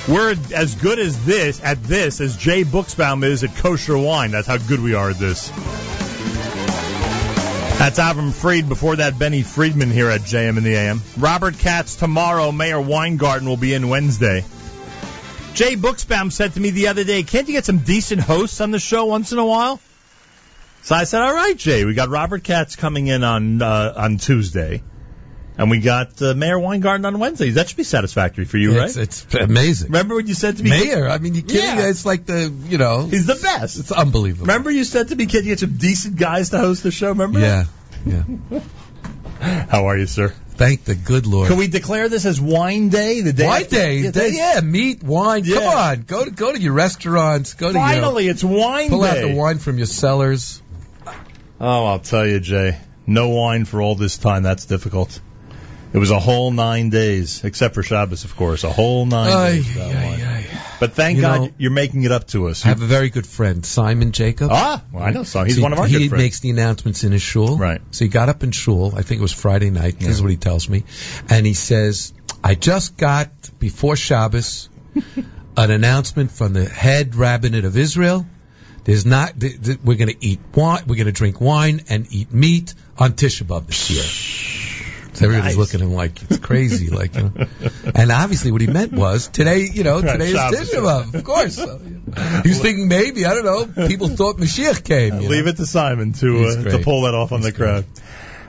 We're as good as this at this as Jay Buchsbaum is at kosher wine. That's how good we are at this. That's Avram Fried. Before that, Benny Friedman here at JM in the AM. Robert Katz tomorrow. Meir Weingarten will be in Wednesday. Jay Buchsbaum said to me the other day, "Can't you get some decent hosts on the show once in a while?" So I said, "All right, Jay. We got Robert Katz coming in on uh, on Tuesday, and we got uh, Meir Weingarten on Wednesday. That should be satisfactory for you, It's, right?" it's amazing. Remember what you said to me? Mayor, I mean, you kidding? Yeah. It's like the, you know. He's the best. It's unbelievable. Remember you said to me, "Can you get some decent guys to host the show?" Remember? Yeah, yeah. <laughs> How are you, sir? Thank the good Lord. Can we declare this as Wine Day? The day wine after- day, Yeah, day- yeah, meat, wine. Come on, go to go to your restaurants. Go to Finally, your, it's wine pull day. out the wine from your cellars. Oh, I'll tell you, Jay. No wine for all this time. That's difficult. It was a whole nine days, except for Shabbos, of course. A whole nine Ay, days. without wine. But thank You God know- you're making it up to us. I have a very good friend, Simon Jacob. Ah, well, I know Simon. He's So one of our He makes the announcements in his shul. Right. So he got up in shul. I think it was Friday night. This is what he tells me, and he says, "I just got before Shabbos <laughs> an announcement from the head rabbinate of Israel. There's not. Th- th- we're going to eat wine. We're going to drink wine and eat meat on Tisha B'av this year." So everybody's Nice. looking at him like it's crazy, like, you know. and obviously what he meant was today, you know, Right, today is Shabbos. Tisha B'av, of course. So. He was thinking maybe I don't know. People thought Mashiach came. Leave know. it to Simon to uh, to pull that off on the crowd.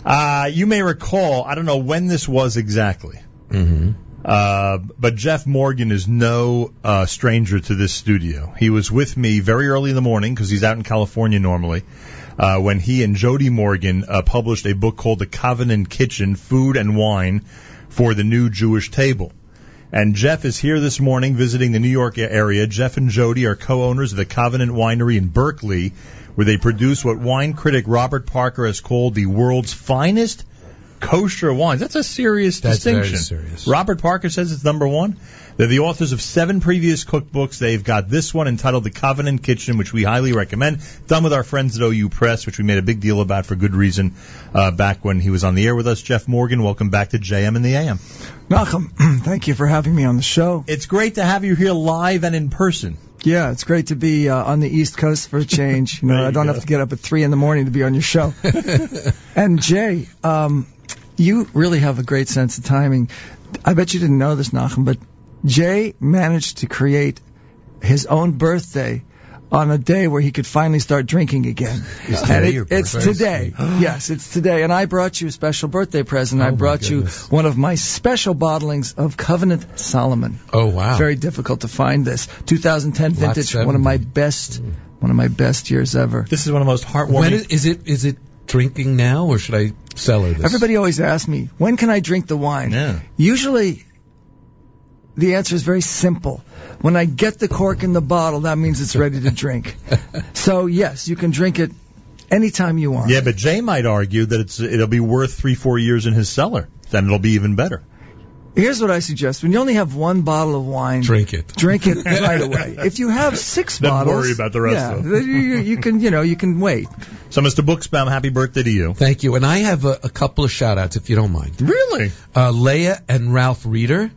Uh, you may recall, I don't know when this was exactly, Mm-hmm. Uh, but Jeff Morgan is no uh, stranger to this studio. He was with me very early in the morning because he's out in California normally. Uh, when he and Jody Morgan uh, published a book called The Covenant Kitchen: Food and Wine for the New Jewish Table. And Jeff is here this morning visiting the New York area. Jeff and Jody are co-owners of the Covenant Winery in Berkeley, where they produce what wine critic Robert Parker has called the world's finest kosher wines. That's a serious That's very distinction. serious. Robert Parker says it's number one. They're the authors of seven previous cookbooks. They've got this one entitled The Covenant Kitchen, which we highly recommend. Done with our friends at OU Press, which we made a big deal about for good reason uh, back when he was on the air with us. Jeff Morgan, welcome back to JM and the AM. Nachum, <clears throat> thank you for having me on the show. It's great to have you here live and in person. Yeah, it's great to be uh, on the East Coast for a change. You <laughs> know, you I don't go. have to get up at three in the morning to be on your show. <laughs> and Jay, um, you really have a great sense of timing. I bet you didn't know this, Nachum, but Jay managed to create his own birthday on a day where he could finally start drinking again. Is today it- your it's today. <gasps> yes, it's today. And I brought you a special birthday present. Oh, I brought you one of my special bottlings of Covenant Solomon. Oh wow. Very difficult to find this. 2010 Lot vintage, one of my best, one of my best years ever. This is one of the most heartwarming. When is, is it? Is it drinking now, or should I cellar this? Everybody always asks me, when can I drink the wine? Yeah. Usually, the answer is very simple. When I get the cork in the bottle, that means it's ready to drink. <laughs> so yes, you can drink it anytime you want. Yeah, but Jay might argue that it's it'll be worth three, four years in his cellar. Then it'll be even better. Here's what I suggest: when you only have one bottle of wine, Drink it. drink it <laughs> right away. If you have six Then bottles, worry about the rest yeah, of them. then you, you you can, you know, you can wait. So, Mr. Buchsbaum, happy birthday to you. Thank you. And I have a, a couple of shout outs, if you don't mind. Really? Uh, Leah and Ralph Reeder,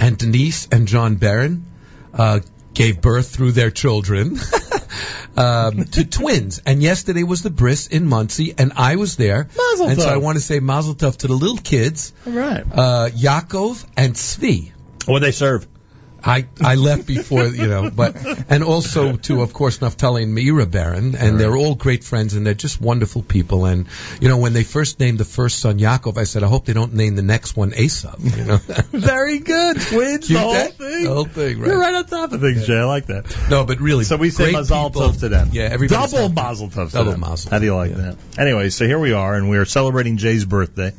and Denise and John Barron uh, gave birth through their children <laughs> um, to twins. And yesterday was the bris in Monsey, and I was there. Mazel and so. I want to say mazel tov to the little kids, All right. uh, Yaakov and Svi. What they serve? I, I left before, you know, but, and also to, of course, Naftali and Meira Baron, and they're all great friends, and they're just wonderful people. And, you know, when they first named the first son Yaakov, I said, I hope they don't name the next one Esav, you know. <laughs> Very good. Twins, Cute, the whole that? thing. The whole thing, right. You're right on top of things, Jay. I like that. No, but really, So we say Mazel people. Tov to them. Yeah, everybody's Double. Mazel Tov to Double mazel. How do you like that? Anyway, so here we are, and we are celebrating Jay's birthday.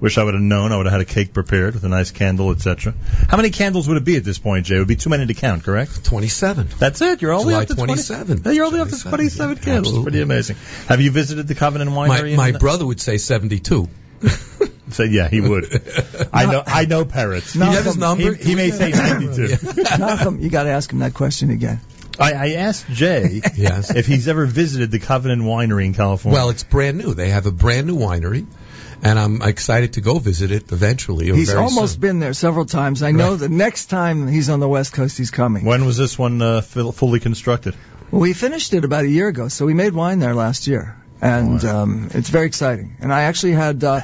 Wish I would have known. I would have had a cake prepared with a nice candle, etc. How many candles would it be at this point, Jay? It would be too many to count, correct? 27. That's it. You're only July up to 27. Yeah, You're only up to 27, 27 yeah, candles. absolutely. Pretty amazing. Have you visited the Covenant Winery? my in- brother would say 72. <laughs> So yeah, he would. I know. I know parrots. No, you have his number? He, he may say 92. <laughs> <laughs> Nachum, you got to ask him that question again. I, I asked Jay Yes. if he's ever visited the Covenant Winery in California. Well, it's brand new. They have a brand new winery, and I'm excited to go visit it eventually. or He's very almost soon. been there several times. I know the next time he's on the West Coast, he's coming. when was this one uh, fu- fully constructed? We finished it about a year ago, so we made wine there last year, and um, it's very exciting. And I actually had uh,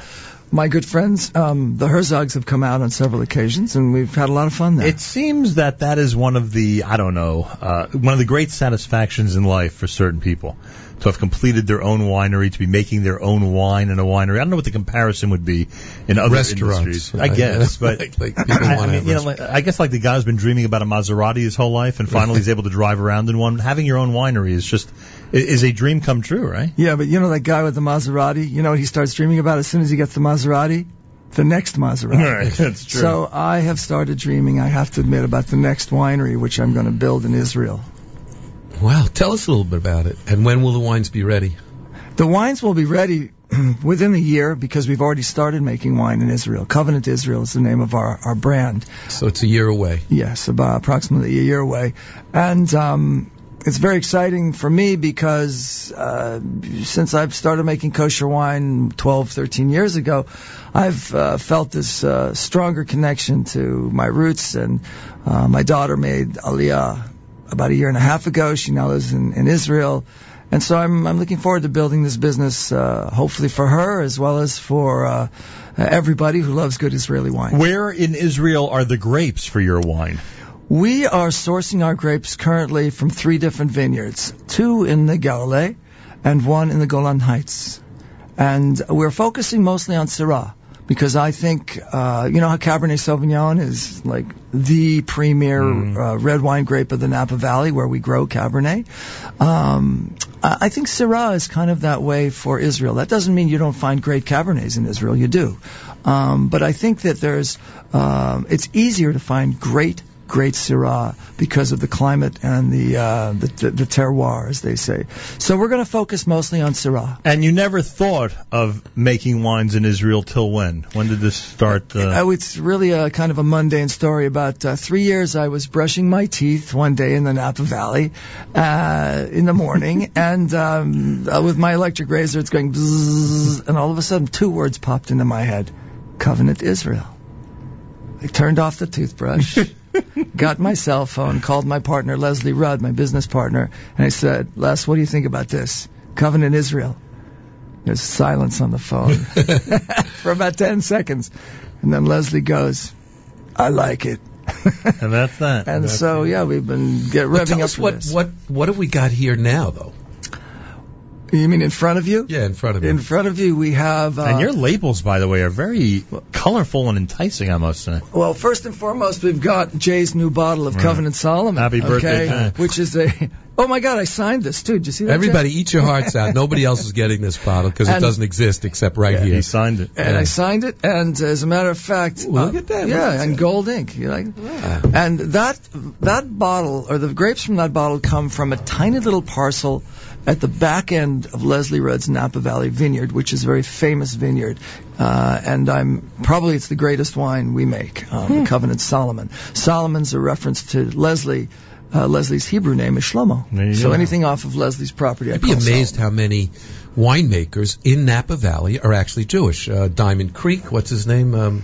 my good friends, um, the Herzogs, have come out on several occasions, and we've had a lot of fun there. It seems that that is one of the I don't know uh, one of the great satisfactions in life for certain people to have completed their own winery, to be making their own wine in a winery. I don't know what the comparison would be in other Restaurants, industries. I right? guess, <laughs> but Like- like I, I mean, you know, like, I guess like the guy who's been dreaming about a Maserati his whole life, and finally he's <laughs> able to drive around in one. Having your own winery is just i- is a dream come true, right? Yeah, but you know that guy with the Maserati? You know what he starts dreaming about as soon as he gets the Maserati? The next Maserati. Right, that's true. So I have started dreaming, I have to admit, about the next winery which I'm going to build in Israel. Wow, tell us a little bit about it. And when will the wines be ready? The wines will be ready <clears throat> within a year because we've already started making wine in Israel. Covenant Israel is the name of our, our brand. So it's a year away. Yes, about approximately a year away. And um, it's very exciting for me because uh, since I've started making kosher wine 12, 13 years ago, I've uh, felt this uh, stronger connection to my roots. And uh, my daughter made Aliyah about a year and a half ago. She now lives in, in Israel. And so I'm, I'm looking forward to building this business, uh, hopefully for her as well as for uh, everybody who loves good Israeli wine. Where in Israel are the grapes for your wine? We are sourcing our grapes currently from three different vineyards, two in the Galilee and one in the Golan Heights. And we're focusing mostly on Syrah because I think, uh, you know how Cabernet Sauvignon is like the premier uh, red wine grape of the Napa Valley where we grow Cabernet. Um, I I think Syrah is kind of that way for Israel. That doesn't mean you don't find great Cabernets in Israel. You do. Um, but I think that there's, um, it's easier to find great great Syrah because of the climate and the, uh, the, the, the terroir, as they say. So we're going to focus mostly on Syrah. And you never thought of making wines in Israel till when? When did this start? Uh, Oh, it's really a kind of a mundane story. About uh, three years, I was brushing my teeth one day in the Napa Valley uh, in the morning, <laughs> and um, uh, with my electric razor, it's going bzzz, and all of a sudden, two words popped into my head: Covenant Israel. I turned off the toothbrush, <laughs> got my cell phone, called my partner Leslie Rudd, my business partner, and I said, Les, what do you think about this? Covenant Israel. There's silence on the phone <laughs> for about 10 seconds. And then Leslie goes, I like it. and that's that. And so, yeah, we've been get revving up us what, this. what what have we got here now, though? You mean in front of you? Yeah, in front of you. In front of you, we have. Uh, and your labels, by the way, are very colorful and enticing. I must say. Well, first and foremost, we've got Jay's new bottle of Right. Covenant Solomon. Happy birthday, okay, Jay. Which is a. <laughs> Oh my God, I signed this too. Did you see that? Jay? Everybody, eat your hearts out. Nobody else is getting this bottle because it doesn't exist except right here. He signed it. And I signed it, and as a matter of fact, Well, uh, look at that. Yeah, and gold ink. You like? And that that bottle, or the grapes from that bottle, come from a tiny little parcel at the back end of Leslie Rudd's Napa Valley Vineyard, which is a very famous vineyard. Uh, and I'm probably it's the greatest wine we make, um, the Covenant Solomon. Solomon's a reference to Leslie. Uh, Leslie's Hebrew name is Shlomo. So go. anything off of Leslie's property, I I'd be call amazed how many winemakers in Napa Valley are actually Jewish. Uh, Diamond Creek, what's his name? Um,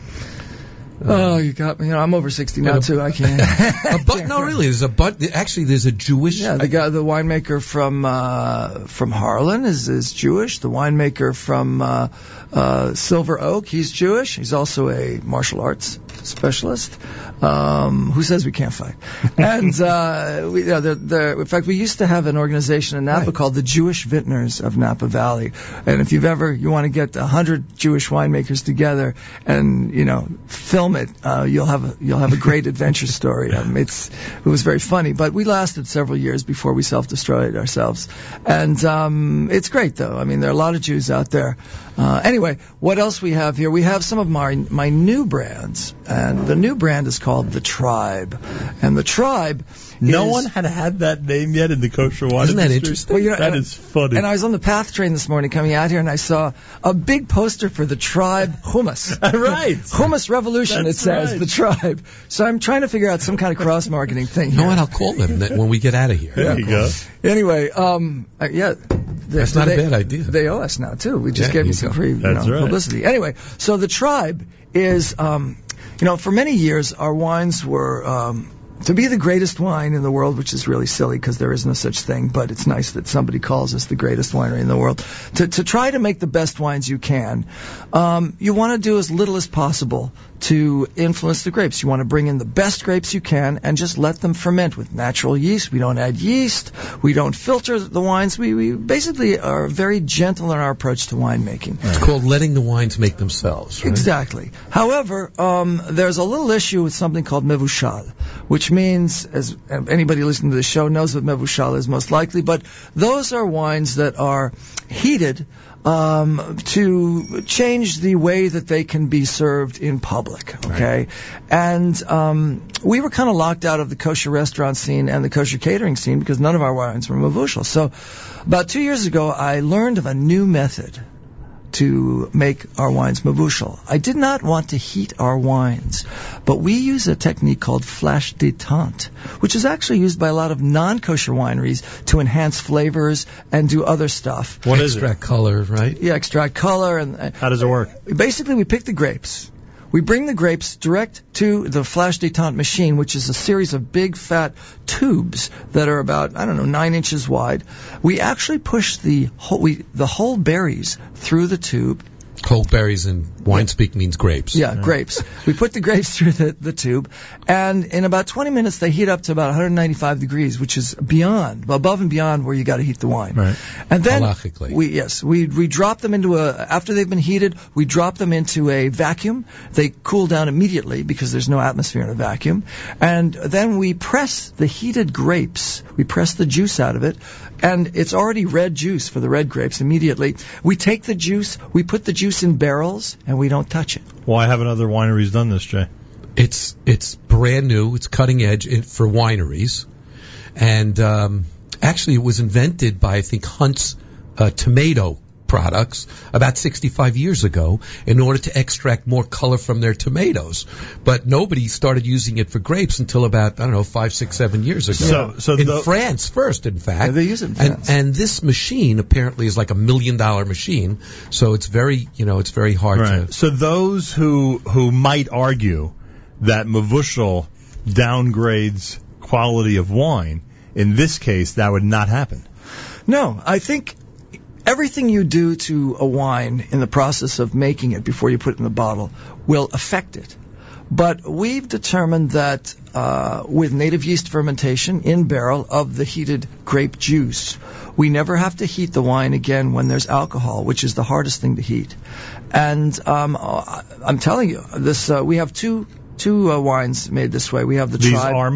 Oh, you got me. You know, I'm over 60 now too. I <laughs> can't. a but, <laughs> no, really, there's a but. Actually, there's a Jewish. Yeah, the guy, the winemaker from uh, from Harlan is is Jewish. The winemaker from uh, uh, Silver Oak, he's Jewish. He's also a martial arts specialist. Um, who says we can't fight? And uh, we, yeah, they're, they're, in fact, we used to have an organization in Napa called the Jewish Vintners of Napa Valley. And if you've ever you want to get a hundred Jewish winemakers together and you know film it, uh, you'll have a, you'll have a great <laughs> adventure story. Um, it's it was very funny, but we lasted several years before we self-destroyed ourselves. And um, it's great though. I mean, there are a lot of Jews out there. Uh, anyway, what else we have here? We have some of my my new brands, and the new brand is called the Tribe, and the Tribe. No is- one had had that name yet in the kosher wine Isn't that industry. interesting? Well, you know, That and- is funny. And I was on the PATH train this morning coming out here, and I saw a big poster for the Tribe Hummus. <laughs> right. Hummus Revolution, That's it says, right. the tribe. So I'm trying to figure out some kind of cross marketing thing You know what? I'll call them that when we get out of here. There you go. Anyway, um, uh, yeah. That's not a bad idea. They owe us now too. We just Yeah, gave them you some go. free you know, right. publicity. Anyway, so the tribe is, um, you know, for many years our wines were um, to be the greatest wine in the world, which is really silly because there is no such thing. But it's nice that somebody calls us the greatest winery in the world. To to try to make the best wines you can, um, you want to do as little as possible to influence the grapes. You want to bring in the best grapes you can and just let them ferment with natural yeast. We don't add yeast. We don't filter the wines. We, we basically are very gentle in our approach to winemaking. It's called letting the wines make themselves. Right? Exactly. However, um, there's a little issue with something called mevushal, which means, as anybody listening to the show knows what mevushal is most likely, but those are wines that are heated um, to change the way that they can be served in public. Okay, and um, we were kind of locked out of the kosher restaurant scene and the kosher catering scene because none of our wines were mevushal. So, about two years ago, I learned of a new method to make our wines mevushal. I did not want to heat our wines, but we use a technique called flash détente, which is actually used by a lot of non-kosher wineries to enhance flavors and do other stuff. What is it? Extract color, right? Yeah, extract color and. Uh, How does it work? Basically, we pick the grapes. We bring the grapes direct to the flash détente machine, which is a series of big fat tubes that are about I don't know nine inches wide. We actually push the whole we, the whole berries through the tube. Whole berries in wine speak means grapes. Yeah, grapes. We put the grapes <laughs> through the, the tube, and in about 20 minutes they heat up to about 195 degrees, which is beyond, above and beyond where you got to heat the wine. Right. And then Halachically. we yes we we drop them into a after they've been heated we drop them into a vacuum. They cool down immediately because there's no atmosphere in a vacuum, and then we press the heated grapes. We press the juice out of it, and it's already red juice for the red grapes immediately. We take the juice, we put the juice in barrels, and we don't touch it. Why haven't other wineries done this, Jay? It's it's brand new. It's cutting edge for wineries, and um, actually it was invented by I think Hunt's uh, tomato products about 65 years ago in order to extract more color from their tomatoes. But nobody started using it for grapes until about I don't know five, six, seven years ago. So- so in the- France first, in fact. Yeah, they use it in and, and this machine apparently is like a million dollar machine. So it's very you know it's very hard Right. to. So those who who might argue that Mevushal downgrades quality of wine, in this case, that would not happen. No, I think everything you do to a wine in the process of making it before you put it in the bottle will affect it. But we've determined that uh, with native yeast fermentation in barrel of the heated grape juice, we never have to heat the wine again when there's alcohol, which is the hardest thing to heat. And um, uh, I'm telling you, this uh, we have two two uh, wines made this way. We have the These tribe, are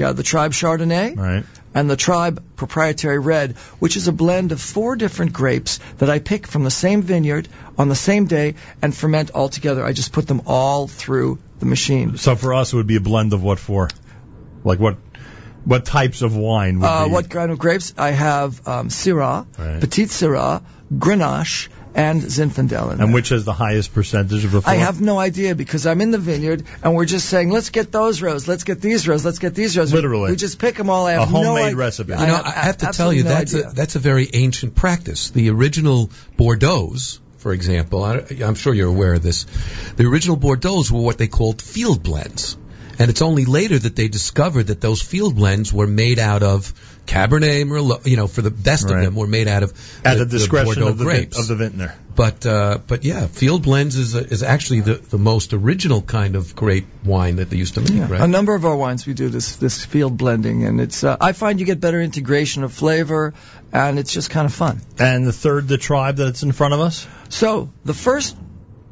yeah, the tribe Chardonnay, Right. And the Tribe Proprietary Red, which is a blend of four different grapes that I pick from the same vineyard on the same day and ferment all together. I just put them all through the machine. So for us, it would be a blend of what for? Like what? What types of wine would Uh, be? what kind of grapes? I have um, Syrah, Right. Petit Syrah, Grenache, and Zinfandel. in and there. which has the highest percentage of the four? I have no idea because I'm in the vineyard and we're just saying, let's get those rows, let's get these rows, let's get these rows. Literally. We just pick them all. I A have no homemade idea. recipe. You know, I have to tell you no that's idea. a, that's a very ancient practice. The original Bordeaux's, for example, I, I'm sure you're aware of this. The original Bordeaux's were what they called field blends, and it's only later that they discovered that those field blends were made out of Cabernet Merlot. You know, for the best Right. of them, were made out of at the, the discretion Bordeaux of the vin- grapes. of the vintner. But uh, but yeah, field blends is a, is actually the, the most original kind of grape wine that they used to make, Yeah. right? A number of our wines we do this this field blending, and it's uh, I find you get better integration of flavor, and it's just kind of fun. And the third, the tribe that's in front of us. So the first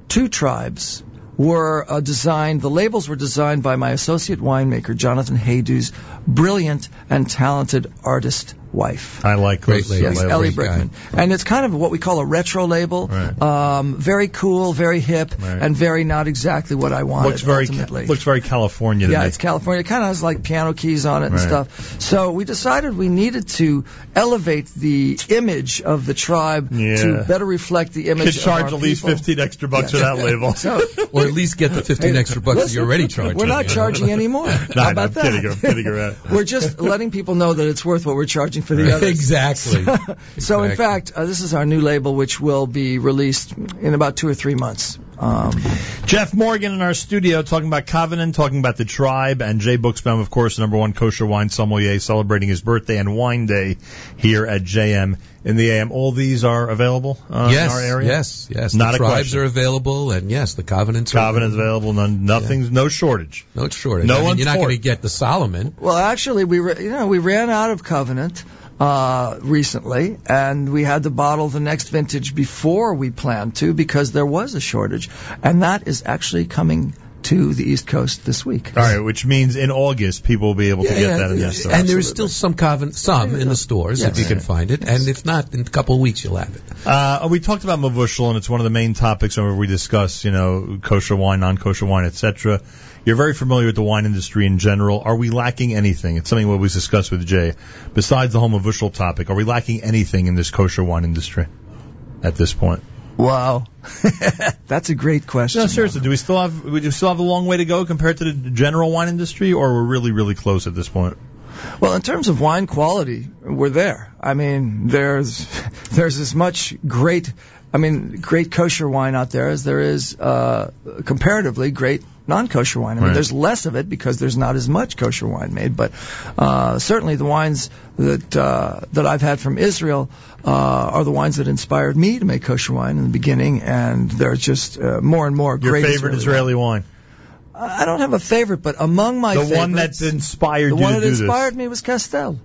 two tribes were uh, designed. The labels were designed by my associate winemaker Jonathan Hajdu's brilliant and talented artist wife. I like Great those, lady. uh, Yes, labels. Ellie Brickman. And it's kind of what we call a retro label. Um, very cool, very hip, Right. and very not exactly what I wanted Looks very ultimately. looks very California to yeah, me. it's California. It kind of has like piano keys on it and Right. stuff. So we decided we needed to elevate the image of the tribe Yeah. to better reflect the image Could of charge our at least people. fifteen extra bucks Yeah. for that label. <laughs> So, <laughs> or at least get the 15 extra bucks that you're already charging. We're not charging anymore. <laughs> No, How no, about I'm that? kidding. I'm kidding around. We're just letting people know that it's worth what we're charging for the others. <laughs> Exactly. So in fact, uh, this is our new label, which will be released in about two or three months. Um, Jeff Morgan in our studio talking about Covenant, talking about the tribe, and Jay Buchsbaum, of course, number one kosher wine sommelier, celebrating his birthday and wine day here at JM in the AM. All these are available uh, yes, in our area. yes, yes. Not the a tribes question. are available, and yes, the covenants. Covenant's are available. None, nothing's no shortage. No shortage. No I mean, one's you're not going to get the Solomon. well, actually, we ra- you know we ran out of Covenant uh, recently, and we had to bottle the next vintage before we planned to because there was a shortage, and that is actually coming to the East Coast this week. All right, which means in August people will be able to Yeah, get yeah, that in yeah. their store. And there is still some covenant, some in the stores if you can find it, and if not, in a couple of weeks you'll have it. Uh, we talked about mevushal, and it's one of the main topics whenever we discuss, you know, kosher wine, non-kosher wine, etc. You're very familiar with the wine industry in general. Are we lacking anything? It's something what we discussed with Jay. Besides the whole mevushal topic, are we lacking anything in this kosher wine industry at this point? Wow, <laughs> that's a great question. No, seriously, do we still have we do still have a long way to go compared to the general wine industry, or we're really really close at this point? Well, in terms of wine quality, we're there. I mean, there's <laughs> there's as much great, I mean, great kosher wine out there as there is uh, comparatively great non-kosher wine. I mean, Right. there's less of it because there's not as much kosher wine made, but uh, certainly the wines that uh, that I've had from Israel uh, are the wines that inspired me to make kosher wine in the beginning, and they're just uh, more and more Your great. favorite Israeli wine? I don't have a favorite, but among my the favorites, one that inspired the you one to that do this. inspired me was Castel.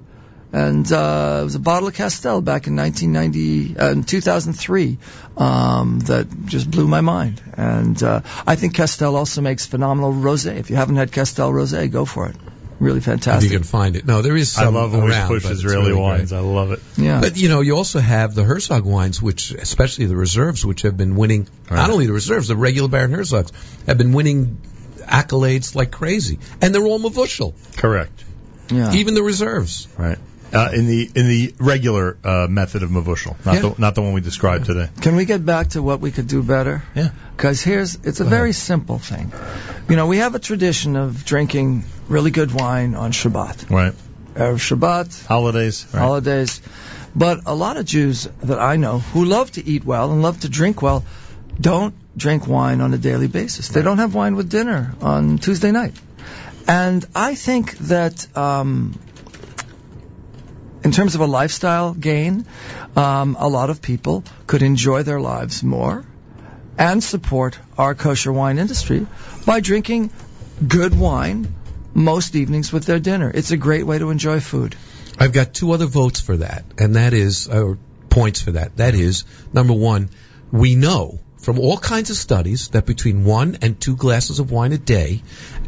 And uh, it was a bottle of Castel back in 1990, uh, in 2003, um, that just blew my mind. And uh, I think Castel also makes phenomenal rosé. If you haven't had Castel rosé, go for it. Really fantastic. If fantastic. you can find it. No, there is I love when we push Israeli really wines. great. I love it. Yeah. But you know, you also have the Herzog wines, which, especially the reserves, which have been winning. Not only the reserves, the regular Baron Herzogs have been winning accolades like crazy, and they're all mevushal. Correct. Yeah. Even the reserves. Right. Uh, in the in the regular uh, method of mevushal, not Yeah. the not the one we described today. Can we get back to what we could do better? Yeah. Because here's, it's a very simple thing. You know, we have a tradition of drinking really good wine on Shabbat. Right. Erev Shabbat, Holidays. Right. holidays. But a lot of Jews that I know who love to eat well and love to drink well don't drink wine on a daily basis. They don't have wine with dinner on Tuesday night. And I think that um, in terms of a lifestyle gain, um, a lot of people could enjoy their lives more and support our kosher wine industry by drinking good wine most evenings with their dinner. It's a great way to enjoy food. I've got two other votes for that, and that is, or points for that. That is, number one, we know from all kinds of studies that between one and two glasses of wine a day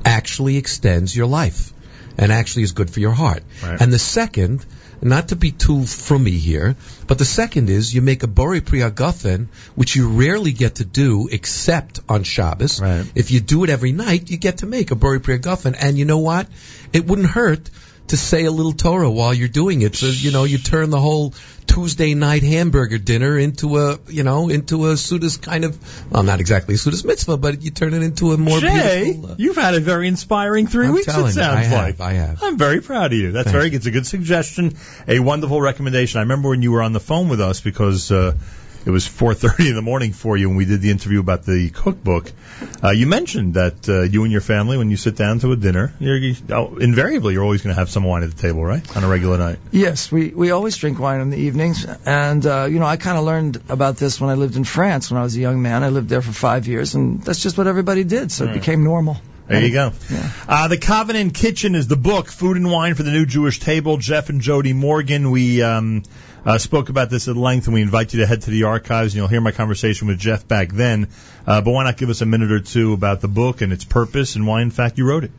actually extends your life and actually is good for your heart. Right. And the second, not to be too frummy here, but the second is you make a Borei Pri Hagafen, which you rarely get to do except on Shabbos. Right. If you do it every night, you get to make a Borei Pri Hagafen. And you know what? It wouldn't hurt to say a little Torah while you're doing it. So, you know, you turn the whole Tuesday night hamburger dinner into a, you know, into a Sudas kind of, well, not exactly a Sudas mitzvah, but you turn it into a more Jay, beautiful. uh, you've had a very inspiring 3 I'm weeks. It you, sounds I have, like I have. I'm very proud of you. That's Thank very. It's a good suggestion, a wonderful recommendation. I remember when you were on the phone with us because uh, it was 4:30 in the morning for you when we did the interview about the cookbook. Uh, you mentioned that uh, you and your family, when you sit down to a dinner, you're, you, oh, invariably you're always going to have some wine at the table, right, on a regular night. Yes, we, we always drink wine in the evenings. And, uh, you know, I kind of learned about this when I lived in France when I was a young man. I lived there for five years, and that's just what everybody did, so Right. it became normal. There you go. Uh, the Covenant Kitchen is the book, Food and Wine for the New Jewish Table. Jeff and Jody Morgan. We um, uh, spoke about this at length, and we invite you to head to the archives, and you'll hear my conversation with Jeff back then. Uh, but why not give us a minute or two about the book and its purpose and why, in fact, you wrote it?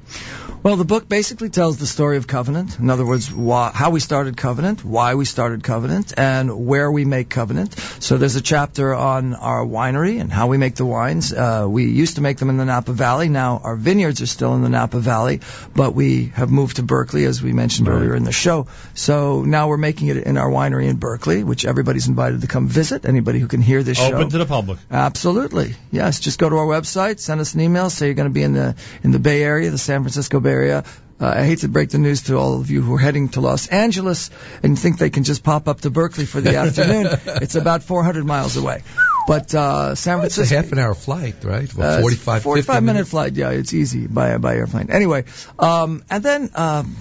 Well, the book basically tells the story of Covenant. In other words, why, how we started Covenant, why we started Covenant, and where we make Covenant. So there's a chapter on our winery and how we make the wines. Uh, we used to make them in the Napa Valley. Now our vineyards are still in the Napa Valley, but we have moved to Berkeley, as we mentioned earlier in the show. So now we're making it in our winery in Berkeley, which everybody's invited to come visit. Anybody who can hear this show. Open to the public. Absolutely. Yes. Just go to our website, send us an email, say you're going to be in the in the Bay Area, the San Francisco Bay Area. Uh, I hate to break the news to all of you who are heading to Los Angeles and think they can just pop up to Berkeley for the <laughs> afternoon. It's about 400 miles away. But uh, San It's a half an hour flight, right? Well, Uh, 45, 45 50 minute flight. Yeah, it's easy by by airplane. Anyway, um, and then um,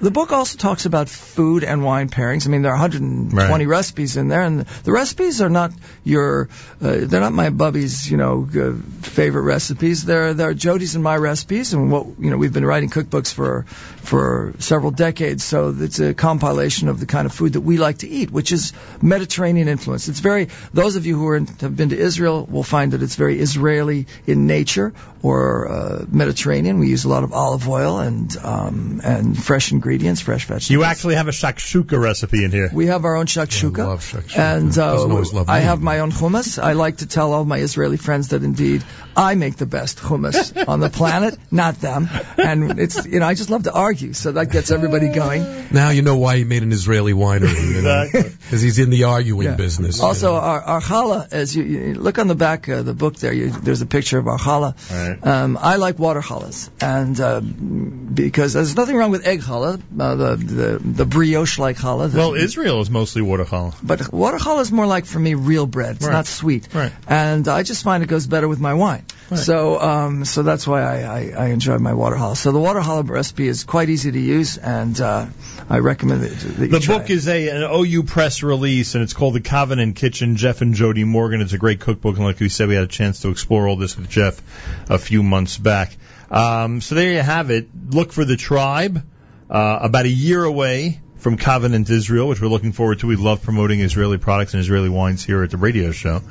the book also talks about food and wine pairings. I mean, there are 120 Right. recipes in there, and the recipes are not your uh, they're not my bubby's you know uh, favorite recipes. They're they're Jody's and my recipes, and what you know we've been writing cookbooks for for several decades. So it's a compilation of the kind of food that we like to eat, which is Mediterranean influence. It's very those of you who are in, have been to Israel will find that it's very Israeli in nature or uh, Mediterranean. We use a lot of olive oil and um, and fresh ingredients, fresh vegetables. You actually have a shakshuka recipe in here. We have our own shakshuka. And Doesn't always uh, love I have my own hummus. I like to tell all my Israeli friends that indeed I make the best hummus on the planet, not them. And it's you know I just love to argue, so that gets everybody going. Now you know why he made an Israeli winery. You know? Because he's in the arguing Yeah. business. Also, our, our challah, as you, you look on the back of the book there, you, there's a picture of our challah. Um, I like water challahs, and uh, because there's nothing wrong with egg challah, uh, the, the the brioche-like challah. Well, Israel is mostly water challah. But water challah is more like for me real bread. It's Right. not sweet. Right. And I just find it goes better with my wine. Right. So um, so that's why I, I, I enjoy my water challah. So the water challah recipe is quite easy to use, and uh, I recommend that, that The book is a an OU press release, and it's called The Covenant Kitchen. Jeff and Jody Morgan. It's a great cookbook, and like we said, we had a chance to explore all this with Jeff a few months back. Um, so there you have it. Look for the tribe. Uh, about a year away from Covenant Israel, which we're looking forward to. We love promoting Israeli products and Israeli wines here at the radio show,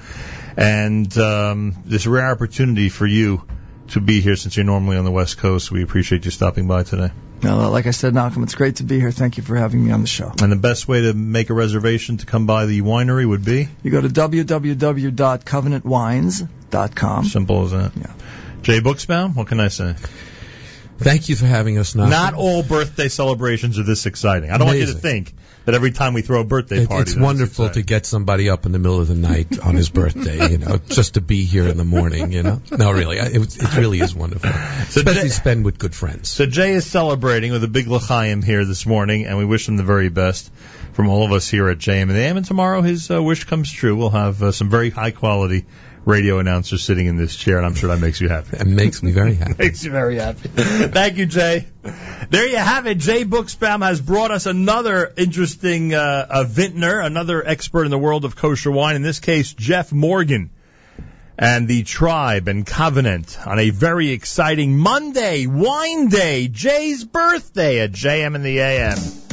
and um, this rare opportunity for you to be here since you're normally on the West Coast. We appreciate you stopping by today. Well, like I said, Nachum, it's great to be here. Thank you for having me on the show. And the best way to make a reservation to come by the winery would be? You go to www.covenantwines.com. Simple as that. Yeah. Jay Buchsbaum, what can I say? Thank you for having us. Not all birthday celebrations are this exciting. I don't want you to think that every time we throw a birthday party. it's wonderful to get somebody up in the middle of the night on his birthday, you know, just to be here in the morning, you know. No, really, it, it really is wonderful, especially spend with good friends. So Jay is celebrating with a big l'chaim here this morning, and we wish him the very best from all of us here at JM and AM. And tomorrow his uh, wish comes true. We'll have uh, some very high quality radio announcer sitting in this chair, and I'm sure that makes you happy. It makes me very happy. <laughs> makes you very happy. Thank you, Jay. There you have it. Jay Buchsbaum has brought us another interesting uh, uh, vintner, another expert in the world of kosher wine. In this case, Jeff Morgan and the Tribe and Covenant on a very exciting Monday, Wine Day, Jay's birthday at JM and the AM.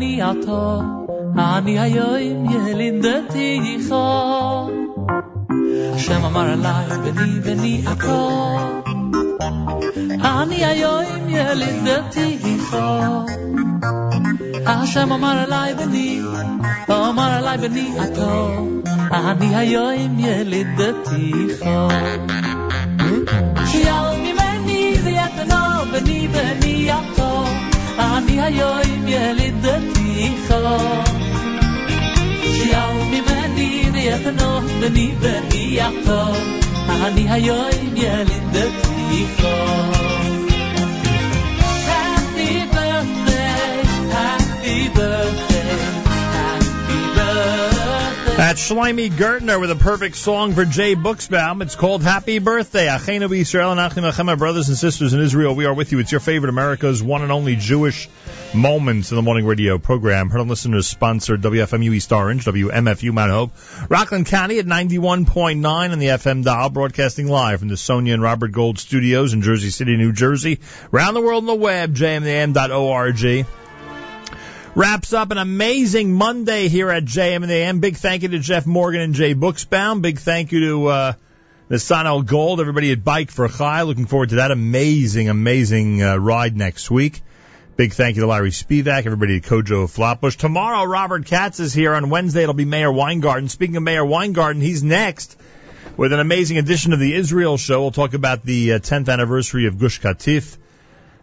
אמר אליי בני עתו, אני היום ילידתיך. השם אמר אליי בני בני עתו, אני היום ילידתיך. השם אמר אליי בני, אמר אליי בני עתו, אני היום ילידתיך. שיער ממני ויתנו בני בני עתו, يا يايم يا للدتيخة يومي منين يخنوه بني بني يعقاب عني يا يايم يا للدتيخة That's Shlomi Gertner with a perfect song for Jay Buchsbaum. It's called Happy Birthday. Achenu Yisrael and my brothers and sisters in Israel. We are with you. It's your favorite America's one and only Jewish Moments in the Morning Radio program. Heard on listeners sponsored WFMU East Orange, WMFU Mount Hope, Rockland County at 91.9 on the FM dial, broadcasting live from the Sonia and Robert Gold studios in Jersey City, New Jersey. Around the world on the web, jmam.org wraps up an amazing Monday here at JM and AM. Big thank you to Jeff Morgan and Jay Buchsbaum. Big thank you to uh, Nesanel Gold, everybody at Bike for Chai. Looking forward to that amazing, amazing uh, ride next week. Big thank you to Larry Spiewak, everybody at COJO Flatbush. Tomorrow, Robert Katz is here. On Wednesday, it'll be Meir Weingarten. Speaking of Meir Weingarten, he's next with an amazing edition of the Israel Show. We'll talk about the uh, 10th anniversary of Gush Katif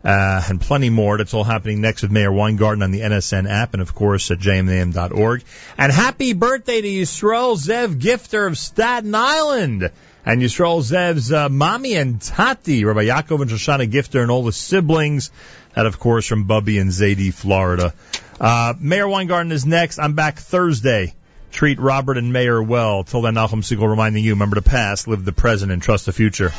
uh, and plenty more. That's all happening next with Meir Weingarten on the NSN app and, of course, at jmam.org. And happy birthday to Yisrael Zev Gifter of Staten Island. And Yisrael Zev's uh, mommy and Tati, Rabbi Yaakov and Shoshana Gifter, and all the siblings. That, of course, from Bubby and Zadie, Florida. Uh, Meir Weingarten is next. I'm back Thursday. Treat Robert and Meir well. Till then, Nachum Segal reminding you, remember the past, live the present, and trust the future.